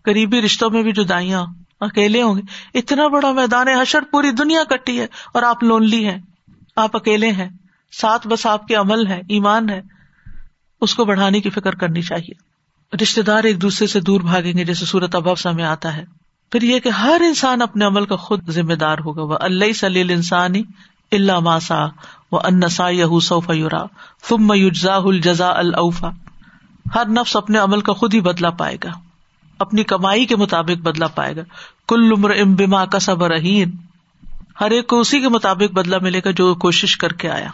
قریبی رشتوں میں بھی جدائیاں اکیلے ہوں گے۔ اتنا بڑا میدان حشر پوری دنیا کٹی ہے اور آپ لونلی ہیں۔ آپ اکیلے ہیں۔ ساتھ بس آپ کے عمل ہے ایمان ہے۔ اس کو بڑھانے کی فکر کرنی چاہیے۔ رشتے دار ایک دوسرے سے دور بھاگیں گے، جیسے سورت ابا میں آتا ہے۔ پھر یہ کہ ہر انسان اپنے عمل کا خود ذمہ دار ہوگا۔ وہ اللہ سلیل انسانی اللہ ماسا وہ انسا یہ سوفا یورا فم یوجا الجزا الفا ہر نفس اپنے عمل کا خود ہی بدلا پائے گا، اپنی کمائی کے مطابق بدلا پائے گا۔ کل عمر ام بما کا سب رہین ہر ایک کو اسی کے مطابق بدلا ملے گا جو کوشش کر کے آیا۔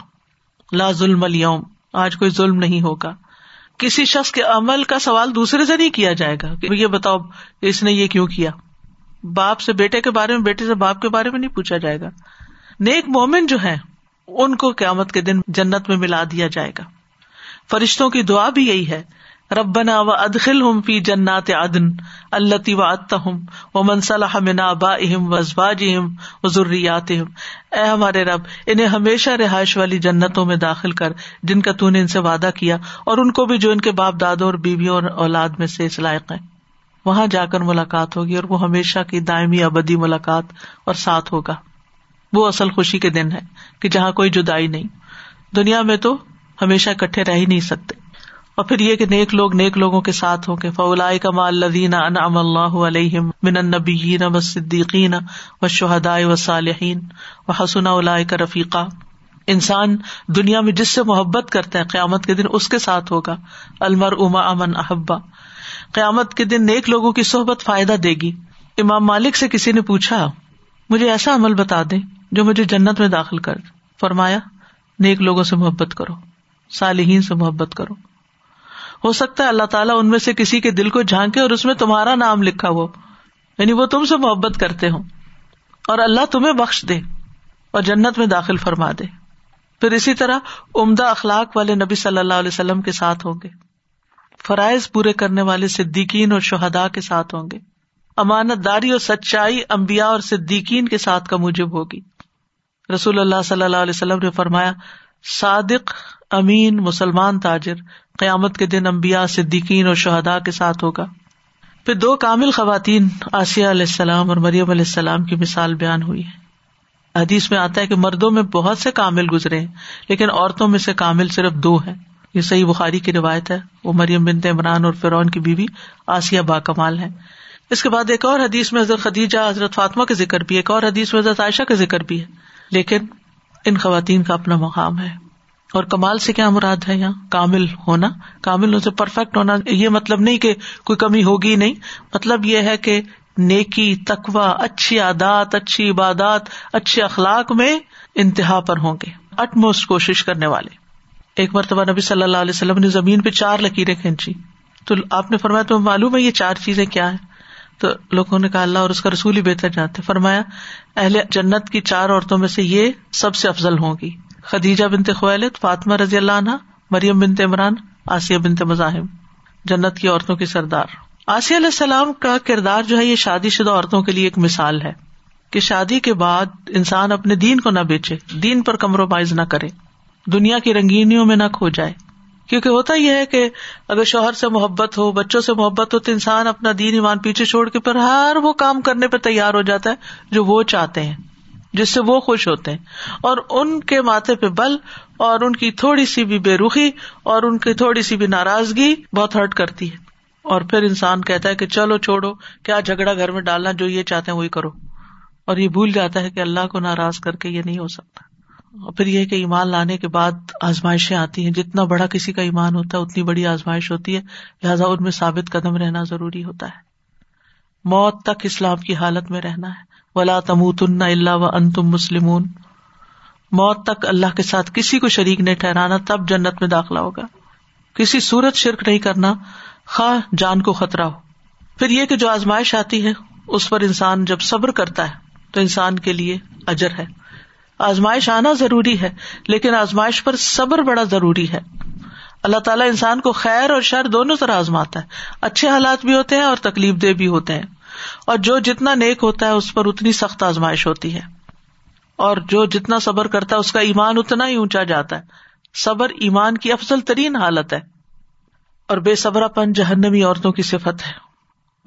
لا ظلم اليوم، آج کوئی ظلم نہیں ہوگا۔ کسی شخص کے عمل کا سوال دوسرے سے نہیں کیا جائے گا کہ یہ بتاؤ، اس نے یہ کیوں کیا؟ باپ سے بیٹے کے بارے میں، بیٹے سے باپ کے بارے میں نہیں پوچھا جائے گا۔ نیک مومن جو ہے ان کو قیامت کے دن جنت میں ملا دیا جائے گا۔ فرشتوں کی دعا بھی یہی ہے۔ ربنا و ادخل ہم فی جنات عدن اللہ و اتہم و منصلح من آبائہم و ازواجہم و ذریاتہم اے ہمارے رب، انہیں ہمیشہ رہائش والی جنتوں میں داخل کر، جن کا تو نے ان سے وعدہ کیا، اور ان کو بھی جو ان کے باپ دادوں اور بیویوں اور اولاد میں سے اس لائق ہیں۔ وہاں جا کر ملاقات ہوگی اور وہ ہمیشہ کی دائمی ابدی ملاقات اور ساتھ ہوگا۔ وہ اصل خوشی کے دن ہے کہ جہاں کوئی جدائی نہیں۔ دنیا میں تو ہمیشہ اکٹھے رہ ہی نہیں سکتے۔ اور پھر یہ کہ نیک لوگ نیک لوگوں کے ساتھ ہوں گے۔ فولا کما الدین انعام اللہ علیہ من النبیین و صدیقین و شہدائے و صالحین و حسن الاء کا رفیقہ انسان دنیا میں جس سے محبت کرتا ہے قیامت کے دن اس کے ساتھ ہوگا۔ المر اما امن احبا قیامت کے دن نیک لوگوں کی صحبت فائدہ دے گی۔ امام مالک سے کسی نے پوچھا، مجھے ایسا عمل بتا دے جو مجھے جنت میں داخل کر فرمایا، نیک لوگوں سے محبت کرو، صالحین سے محبت کرو۔ ہو سکتا ہے اللہ تعالیٰ ان میں سے کسی کے دل کو جھانکے اور اس میں تمہارا نام لکھا ہو۔ یعنی وہ تم سے محبت کرتے ہوں۔ اور اللہ تمہیں بخش دے اور جنت میں داخل فرما دے۔ پھر اسی طرح عمدہ اخلاق والے نبی صلی اللہ علیہ وسلم کے ساتھ ہوں گے۔ فرائض پورے کرنے والے صدیقین اور شہدا کے ساتھ ہوں گے۔ امانت داری اور سچائی امبیا اور صدیقین کے ساتھ کا موجب ہوگی۔ رسول اللہ صلی اللہ علیہ وسلم نے فرمایا، صادق، امین، مسلمان تاجر قیامت کے دن امبیا صدیقین اور شہدا کے ساتھ ہوگا۔ پھر دو کامل خواتین، آسیہ علیہ السلام اور مریم علیہ السلام کی مثال بیان ہوئی ہے۔ حدیث میں آتا ہے کہ مردوں میں بہت سے کامل گزرے ہیں، لیکن عورتوں میں سے کامل صرف دو ہیں۔ یہ صحیح بخاری کی روایت ہے۔ وہ مریم بنت عمران اور فرعون کی بیوی آسیہ با کمال ہے اس کے بعد ایک اور حدیث میں حضرت خدیجہ، حضرت فاطمہ کا ذکر بھی، ایک اور حدیث میں حضرت عائشہ کا ذکر بھی ہے۔ لیکن ان خواتین کا اپنا مقام ہے۔ اور کمال سے کیا مراد ہے یہاں؟ کامل ہونا۔ کامل سے پرفیکٹ ہونا، یہ مطلب نہیں کہ کوئی کمی ہوگی نہیں۔ مطلب یہ ہے کہ نیکی تقوا اچھی عادات، اچھی عبادات، اچھے اخلاق میں انتہا پر ہوں گے۔ اٹ موسٹ کوشش کرنے والے۔ ایک مرتبہ نبی صلی اللہ علیہ وسلم نے زمین پہ چار لکیریں کھینچی۔ تو آپ نے فرمایا، تمہیں معلوم ہے یہ چار چیزیں کیا ہیں؟ تو لوگوں نے کہا، اللہ اور اس کا رسول ہی بہتر جانتے فرمایا، اہل جنت کی چار عورتوں میں سے یہ سب سے افضل ہوگی خدیجہ بنتے خویلت فاطمہ رضی اللہ عنہ، مریم بنتے عمران، آسیہ بنتے مزاحم۔ جنت کی عورتوں کی سردار۔ آسیہ علیہ السلام کا کردار جو ہے، یہ شادی شدہ عورتوں کے لیے ایک مثال ہے کہ شادی کے بعد انسان اپنے دین کو نہ بیچے، دین پر کمپرومائز نہ کرے۔ دنیا کی رنگینیوں میں نہ کھو جائے۔ کیونکہ ہوتا یہ ہے کہ اگر شوہر سے محبت ہو، بچوں سے محبت ہو، تو انسان اپنا دین ایمان پیچھے چھوڑ کے پھر ہر وہ کام کرنے پہ تیار ہو جاتا ہے جو وہ چاہتے ہیں، جس سے وہ خوش ہوتے ہیں۔ اور ان کے ماتھے پہ بل اور ان کی تھوڑی سی بھی بے رخی اور ان کی تھوڑی سی بھی ناراضگی بہت ہرٹ کرتی ہے۔ اور پھر انسان کہتا ہے کہ چلو چھوڑو، کیا جھگڑا گھر میں ڈالنا، جو یہ چاہتے ہیں وہی کرو۔ اور یہ بھول جاتا ہے کہ اللہ کو ناراض کر کے یہ نہیں ہو سکتا۔ اور پھر یہ کہ ایمان لانے کے بعد آزمائشیں آتی ہیں۔ جتنا بڑا کسی کا ایمان ہوتا ہے، اتنی بڑی آزمائش ہوتی ہے۔ لہٰذا ان میں ثابت قدم رہنا ضروری ہوتا ہے۔ موت تک اسلام کی حالت میں رہنا ہے۔ ولا تموت اللہ و ان تم مسلم موت تک اللہ کے ساتھ کسی کو شریک نہیں ٹھہرانا، تب جنت میں داخلہ ہوگا۔ کسی صورت شرک نہیں کرنا، خواہ جان کو خطرہ ہو۔ پھر یہ کہ جو آزمائش آتی ہے، اس پر انسان جب صبر کرتا ہے، تو انسان کے لیے اجر ہے۔ آزمائش آنا ضروری ہے، لیکن آزمائش پر صبر بڑا ضروری ہے۔ اللہ تعالیٰ انسان کو خیر اور شر دونوں طرح آزماتا ہے۔ اچھے حالات بھی ہوتے ہیں اور تکلیف دہ بھی ہوتے ہیں۔ اور جو جتنا نیک ہوتا ہے، اس پر اتنی سخت آزمائش ہوتی ہے۔ اور جو جتنا صبر کرتا ہے، اس کا ایمان اتنا ہی اونچا جاتا ہے۔ صبر ایمان کی افضل ترین حالت ہے۔ اور بے صبر پن جہنمی عورتوں کی صفت ہے۔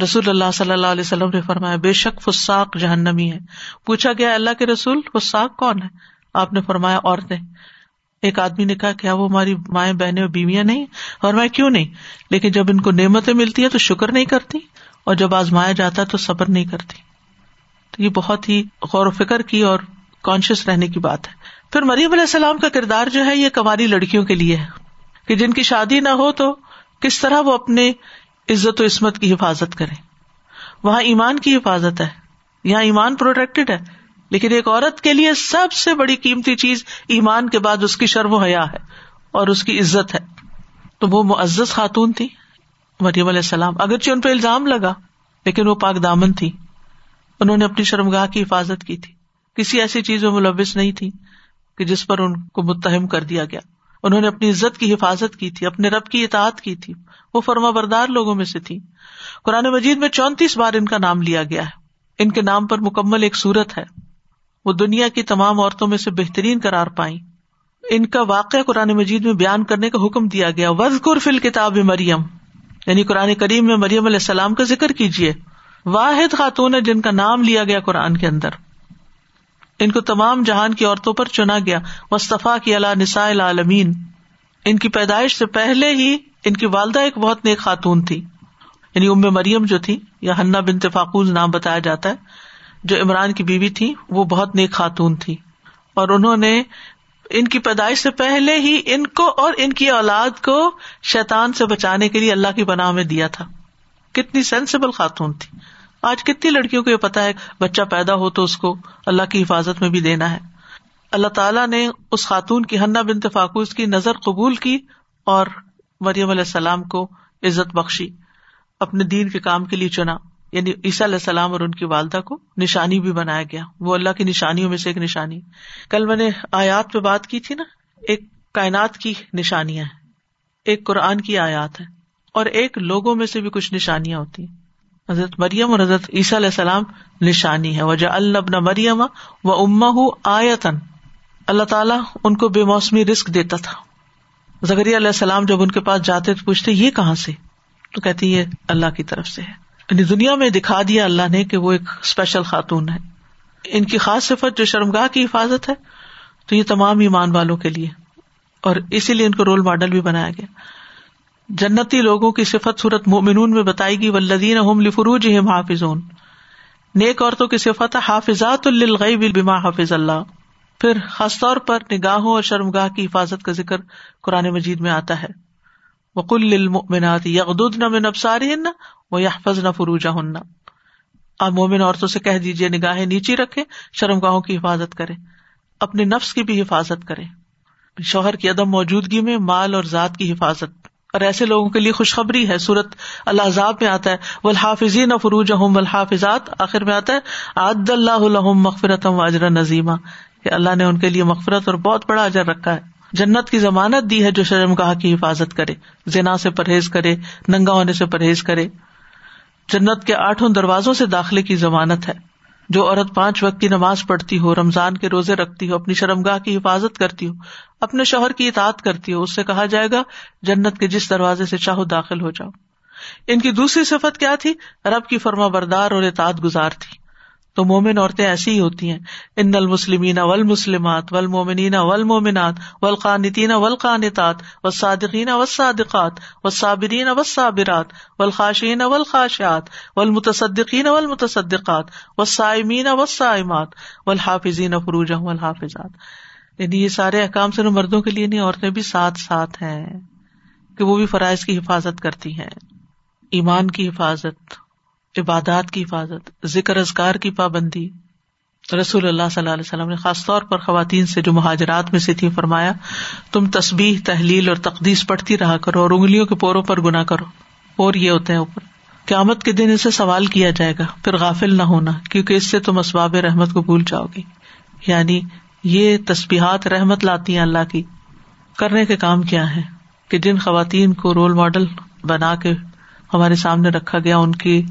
رسول اللہ صلی اللہ علیہ وسلم نے فرمایا، بے شک فساق جہنمی ہے۔ پوچھا گیا، اللہ کے رسول فساق کون ہے؟ آپ نے فرمایا، عورتیں۔ ایک آدمی نے کہا، کیا وہ ہماری مائیں بہنیں اور بیویاں نہیں؟ اور میں کیوں نہیں؟ لیکن جب ان کو نعمتیں ملتی ہے تو شکر نہیں کرتی، اور جب آزمایا جاتا تو صبر نہیں کرتی۔ تو یہ بہت ہی غور و فکر کی اور کانشیس رہنے کی بات ہے۔ پھر مریم علیہ السلام کا کردار جو ہے، یہ کماری لڑکیوں کے لیے ہے۔ کہ جن کی شادی نہ ہو تو کس طرح وہ اپنے عزت و عصمت کی حفاظت کرے وہاں ایمان کی حفاظت ہے۔ یہاں ایمان پروٹیکٹڈ ہے۔ لیکن ایک عورت کے لیے سب سے بڑی قیمتی چیز ایمان کے بعد اس کی شرم و حیا ہے اور اس کی عزت ہے۔ تو وہ معزز خاتون تھی، مریم علیہ السلام۔ اگرچہ ان پہ الزام لگا، لیکن وہ پاک دامن تھی۔ انہوں نے اپنی شرم گاہ کی حفاظت کی تھی۔ کسی ایسی چیز میں ملوث نہیں تھی کہ جس پر ان کو متہم کر دیا گیا۔ انہوں نے اپنی عزت کی حفاظت کی تھی، اپنے رب کی اطاعت کی تھی۔ وہ فرما بردار لوگوں میں سے تھی۔ قرآن مجید میں چونتیس بار ان کا نام لیا گیا ہے۔ ان کے نام پر مکمل ایک سورت ہے۔ وہ دنیا کی تمام عورتوں میں سے بہترین قرار پائی ان کا واقعہ قرآن مجید میں بیان کرنے کا حکم دیا گیا۔ وز فل کتاب مریم یعنی قرآن کریم میں مریم علیہ السلام کا ذکر کیجیے واحد خاتون ہے جن کا نام لیا گیا قرآن کے اندر۔ ان کو تمام جہان کی عورتوں پر چنا گیا۔ مصطفیٰ کی اللہ نسا العالمین ان کی پیدائش سے پہلے ہی ان کی والدہ ایک بہت نیک خاتون تھی۔ یعنی ام مریم جو تھی، یا ہنہ بن تفاقوز نام بتایا جاتا ہے، جو عمران کی بیوی تھی، وہ بہت نیک خاتون تھی۔ اور انہوں نے ان کی پیدائش سے پہلے ہی ان کو اور ان کی اولاد کو شیتان سے بچانے کے لیے اللہ کی بنا میں دیا تھا۔ کتنی سینسیبل خاتون تھی۔ آج کتنی لڑکیوں کو یہ پتا ہے، بچہ پیدا ہو تو اس کو اللہ کی حفاظت میں بھی دینا ہے۔ اللہ تعالیٰ نے اس خاتون کی ہنہ بن فاقوس کی نظر قبول کی اور مریم علیہ السلام کو عزت بخشی، اپنے دین کے کام کے لیے چنا۔ یعنی عیسیٰ علیہ السلام اور ان کی والدہ کو نشانی بھی بنایا گیا۔ وہ اللہ کی نشانیوں میں سے ایک نشانی۔ کل میں نے آیات پہ بات کی تھی نا، ایک کائنات کی نشانیاں ایک قرآن کی آیات ہے اور ایک لوگوں میں سے بھی کچھ نشانیاں ہوتی ہیں۔ حضرت مریم اور حضرت عیسیٰ علیہ السلام نشانی ہے وجہ اللہ مریم و اما آیتن اللہ تعالیٰ ان کو بے موسمی رسک دیتا تھا۔ زکری علیہ السلام جب ان کے پاس جاتے تو پوچھتے، یہ کہاں سے؟ تو کہتی، یہ اللہ کی طرف سے ہے۔ یعنی دنیا میں دکھا دیا اللہ نے کہ وہ ایک اسپیشل خاتون ہے۔ ان کی خاص صفت جو شرمگاہ کی حفاظت ہے، تو یہ تمام ایمان والوں کے لیے۔ اور اسی لیے ان کو رول ماڈل بھی بنایا گیا۔ جنتی لوگوں کی صفت صورت مومنون میں بتائی گی ولدین لفروج حافظ نیک عورتوں کی صفت حافظات الغیب بما حافظ اللہ۔ پھر خاص طور پر نگاہوں اور شرمگاہ کی حفاظت کا ذکر قرآن مجید میں آتا ہے۔ وکل المؤمنات یغدن من ابصارهن ويحفظن فروجهن۔ آپ مومن عورتوں سے کہہ دیجیے نگاہیں نیچی رکھے شرم گاہوں کی حفاظت کرے اپنے نفس کی بھی حفاظت کرے شوہر کی عدم موجودگی میں مال اور ذات کی حفاظت۔ اور ایسے لوگوں کے لیے خوشخبری ہے۔ سورت اللہ میں آتا ہے۔ والحافظین فروج والحافظات۔ آخر میں آتا ہے، عد اللہ مغفرت اجر نظیمہ کہ اللہ نے ان کے لیے مغفرت اور بہت بڑا اجر رکھا ہے۔ جنت کی ضمانت دی ہے جو شرم گاہ کی حفاظت کرے، زنا سے پرہیز کرے، ننگا ہونے سے پرہیز کرے۔ جنت کے آٹھوں دروازوں سے داخلے کی ضمانت ہے۔ جو عورت پانچ وقت کی نماز پڑھتی ہو، رمضان کے روزے رکھتی ہو، اپنی شرم گاہ کی حفاظت کرتی ہو، اپنے شوہر کی اطاعت کرتی ہو، اس سے کہا جائے گا، جنت کے جس دروازے سے چاہو داخل ہو جاؤ۔ ان کی دوسری صفت کیا تھی؟ رب کی فرما بردار اور اطاعت گزار تھی۔ تو مومن عورتیں ایسی ہی ہوتی ہیں۔ ان المسلمین ول مسلمات ول مومنین ول مومنات ول قانتین ول قانتات و صادقین و صادقات و صابرین و صابرات ول خاشین ول خاشات ول متصدقین ول متصدقات و سائمین و سائمات ول حافظین فروج الحافظات یعنی یہ سارے احکام سے مردوں کے لیے نہیں، عورتیں بھی ساتھ ساتھ ہیں کہ وہ بھی فرائض کی حفاظت کرتی ہیں، ایمان کی حفاظت عبادات کی حفاظت، ذکر ازکار کی پابندی۔ رسول اللہ صلی اللہ علیہ وسلم نے خاص طور پر خواتین سے جو مہاجرات میں سے تھی فرمایا، تم تصبیح تحلیل اور تقدیس پڑھتی رہا کرو اور انگلیوں کے پوروں پر گنا کرو، اور یہ ہوتے ہیں اوپر۔ قیامت کے دن اسے سوال کیا جائے گا، پھر غافل نہ ہونا، کیونکہ اس سے تم اسباب رحمت کو بھول جاؤ گی یعنی یہ تصبیحات رحمت لاتی ہیں اللہ کی۔ کرنے کے کام کیا ہے کہ جن خواتین کو رول ماڈل بنا کے ہمارے سامنے رکھا گیا، ان کی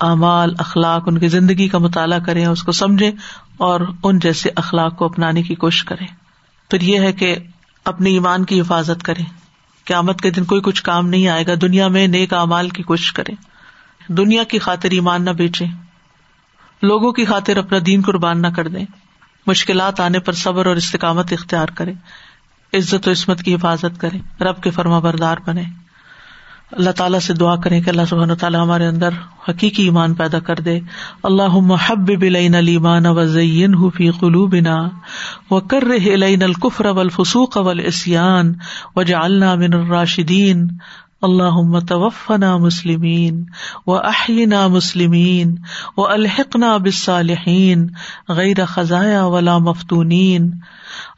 اعمال، اخلاق، ان کی زندگی کا مطالعہ کریں، اس کو سمجھے اور ان جیسے اخلاق کو اپنانے کی کوشش کرے پھر یہ ہے کہ اپنی ایمان کی حفاظت کرے قیامت کے دن کوئی کچھ کام نہیں آئے گا۔ دنیا میں نیک امال کی کوشش کرے دنیا کی خاطر ایمان نہ بیچے لوگوں کی خاطر اپنا دین قربان نہ کر دیں۔ مشکلات آنے پر صبر اور استقامت اختیار کرے عزت و عصمت کی حفاظت کرے رب کے فرما بردار بنے اللہ تعالیٰ سے دعا کریں کہ اللہ سبحانہ تعالیٰ ہمارے اندر حقیقی ایمان پیدا کر دے۔ اللہ محب بلعین المان و زین فی قلوبنا و کر رہین القفر والفسوق والعصیان وجعلنا من الراشدین۔ اللہ توفنا مسلمین و احینا مسلمین و الحقنا بالصالحین غیر خزایا ولا مفتونین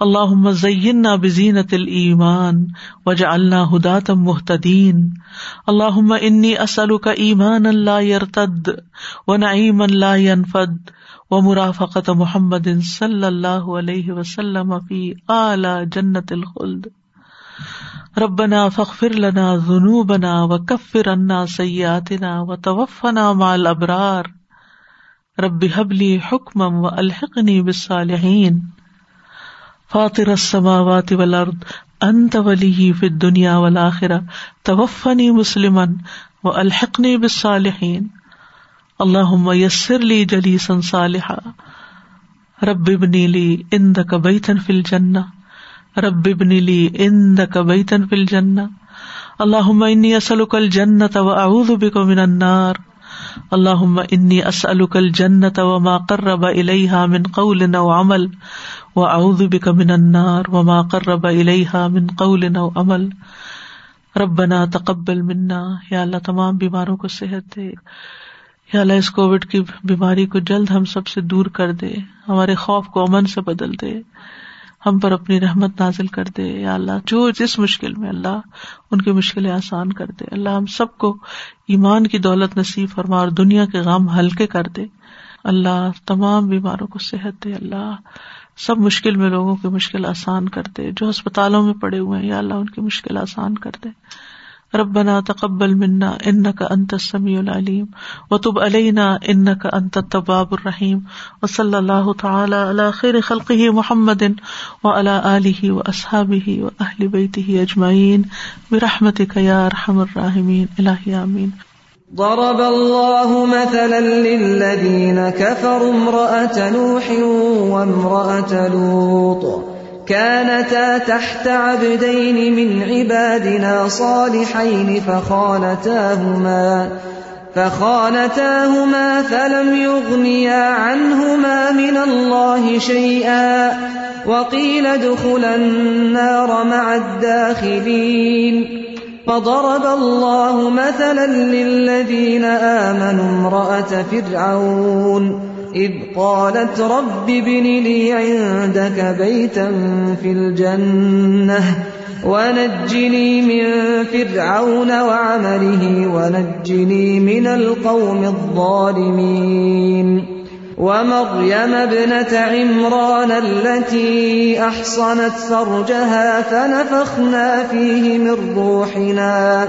اللہ زین بزینت المان وجا اللہ ہداتم محتدین اللہ انی اسل کا ایمان اللہ یرتد و نعیم اللہ ینفد و مرافقت محمد صلی اللہ علیہ وسلم فی اعلی جنت الخلد ربنا فخر لنا ذنوبنا و کفر عنا سیاتنا و توفنا مع الابرار رب حبلی حکم و الحقنی بالصالحین فاطر السماوات والارض انت ولی فی الدنیا والآخرہ توفنی مسلما والحقنی بالصالحین اللہم یسر لی جلیسا صالحا. رب ابنی لی اندک بیتا فی الجنہ رب ابنی لی اندک بیتا فی الجنہ. اللہم انی اسألک الجنة واعوذ بک من النار. اللہم انی اسألک الجنة وما قرب الیہا من قول و عمل. و اعوذ بک من النار وما قرب الیہا من قول او عمل. ربنا تقبل منا. یا اللہ تمام بیماروں کو صحت دے. یا اللہ اس کووڈ کی بیماری کو جلد ہم سب سے دور کر دے. ہمارے خوف کو امن سے بدل دے. ہم پر اپنی رحمت نازل کر دے۔ یا اللہ، جو جس مشکل میں اللہ ان کی مشکلیں آسان کر دے۔ اللہ، ہم سب کو ایمان کی دولت نصیب فرما اور دنیا کے غم ہلکے کر دے۔ اللہ، تمام بیماروں کو صحت دے۔ اللہ، سب مشکل میں لوگوں کی مشکل آسان کر دے۔ جو ہسپتالوں میں پڑے ہوئے ہیں، یا اللہ، ان کی مشکل آسان کر دے۔ ربنا تقبل منا ان کا انت سمیع العلیم و تب علینا ان کا انت طباب الرحیم و صلی اللہ تعالی علی خیر خلقہ محمد و علی آلہ و اصحابہ و اہل بیتہ اجمعین برحمتک یا ارحم الراحمین الہ آمین ضرب الله مثلا للذين كفروا امرأة نوح وامرأة لوط كانتا تحت عبدين من عبادنا صالحين فخانتاهما فخانتاهما فلم يغنيا عنهما من الله شيئا وقيل ادخلا النار مع الداخلين فضرب الله مثلا للذين آمنوا امرأة فرعون إذ قالت رب ابن لي عندك بيتا في الجنة ونجني من فرعون وعمله ونجني من القوم الظالمين ومريم ابنة عمران التي أحصنت فرجها فنفخنا فيه من روحنا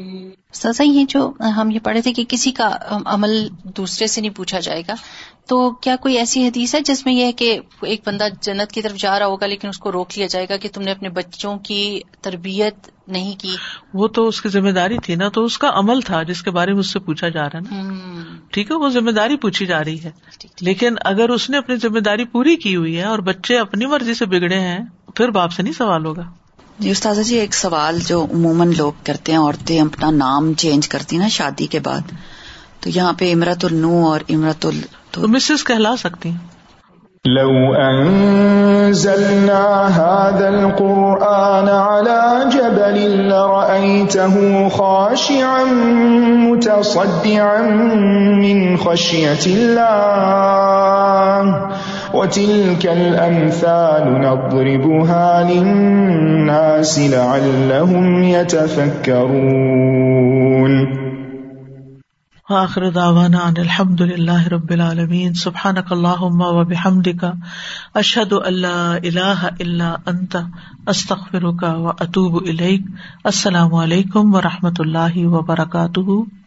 سزا یہ جو ہم یہ پڑھے تھے کہ کسی کا عمل دوسرے سے نہیں پوچھا جائے گا تو کیا کوئی ایسی حدیث ہے جس میں یہ ہے کہ ایک بندہ جنت کی طرف جا رہا ہوگا لیکن اس کو روک لیا جائے گا کہ تم نے اپنے بچوں کی تربیت نہیں کی؟ وہ تو اس کی ذمہ داری تھی نا تو اس کا عمل تھا جس کے بارے میں اس سے پوچھا جا رہا ہے نا۔ ٹھیک ہے وہ ذمہ داری پوچھی جا رہی ہے۔ لیکن اگر اس نے اپنی ذمہ داری پوری کی ہوئی ہے اور بچے اپنی مرضی سے بگڑے ہیں پھر باپ سے نہیں سوال ہوگا۔ جی استاذ جی ایک سوال جو عموماً لوگ کرتے ہیں عورتیں اپنا نام چینج کرتی نا شادی کے بعد تو یہاں پہ امرت النو اور امرت ال تو مسز کہلا سکتی ہیں۔ لو انزلنا هذا القرآن على جبل لرأيته خاشعا متصدعا من خشية الله. وتلك الأمثال نضربها للناس لعلهم يتفكرون. آخر دعوانا ان الحمد للہ رب العالمین. سبحانک اللہم و بحمدک. اشہد ان لا الہ الا انت. استغفرک و اتوب الیک. السلام علیکم و رحمۃ اللہ وبرکاتہ.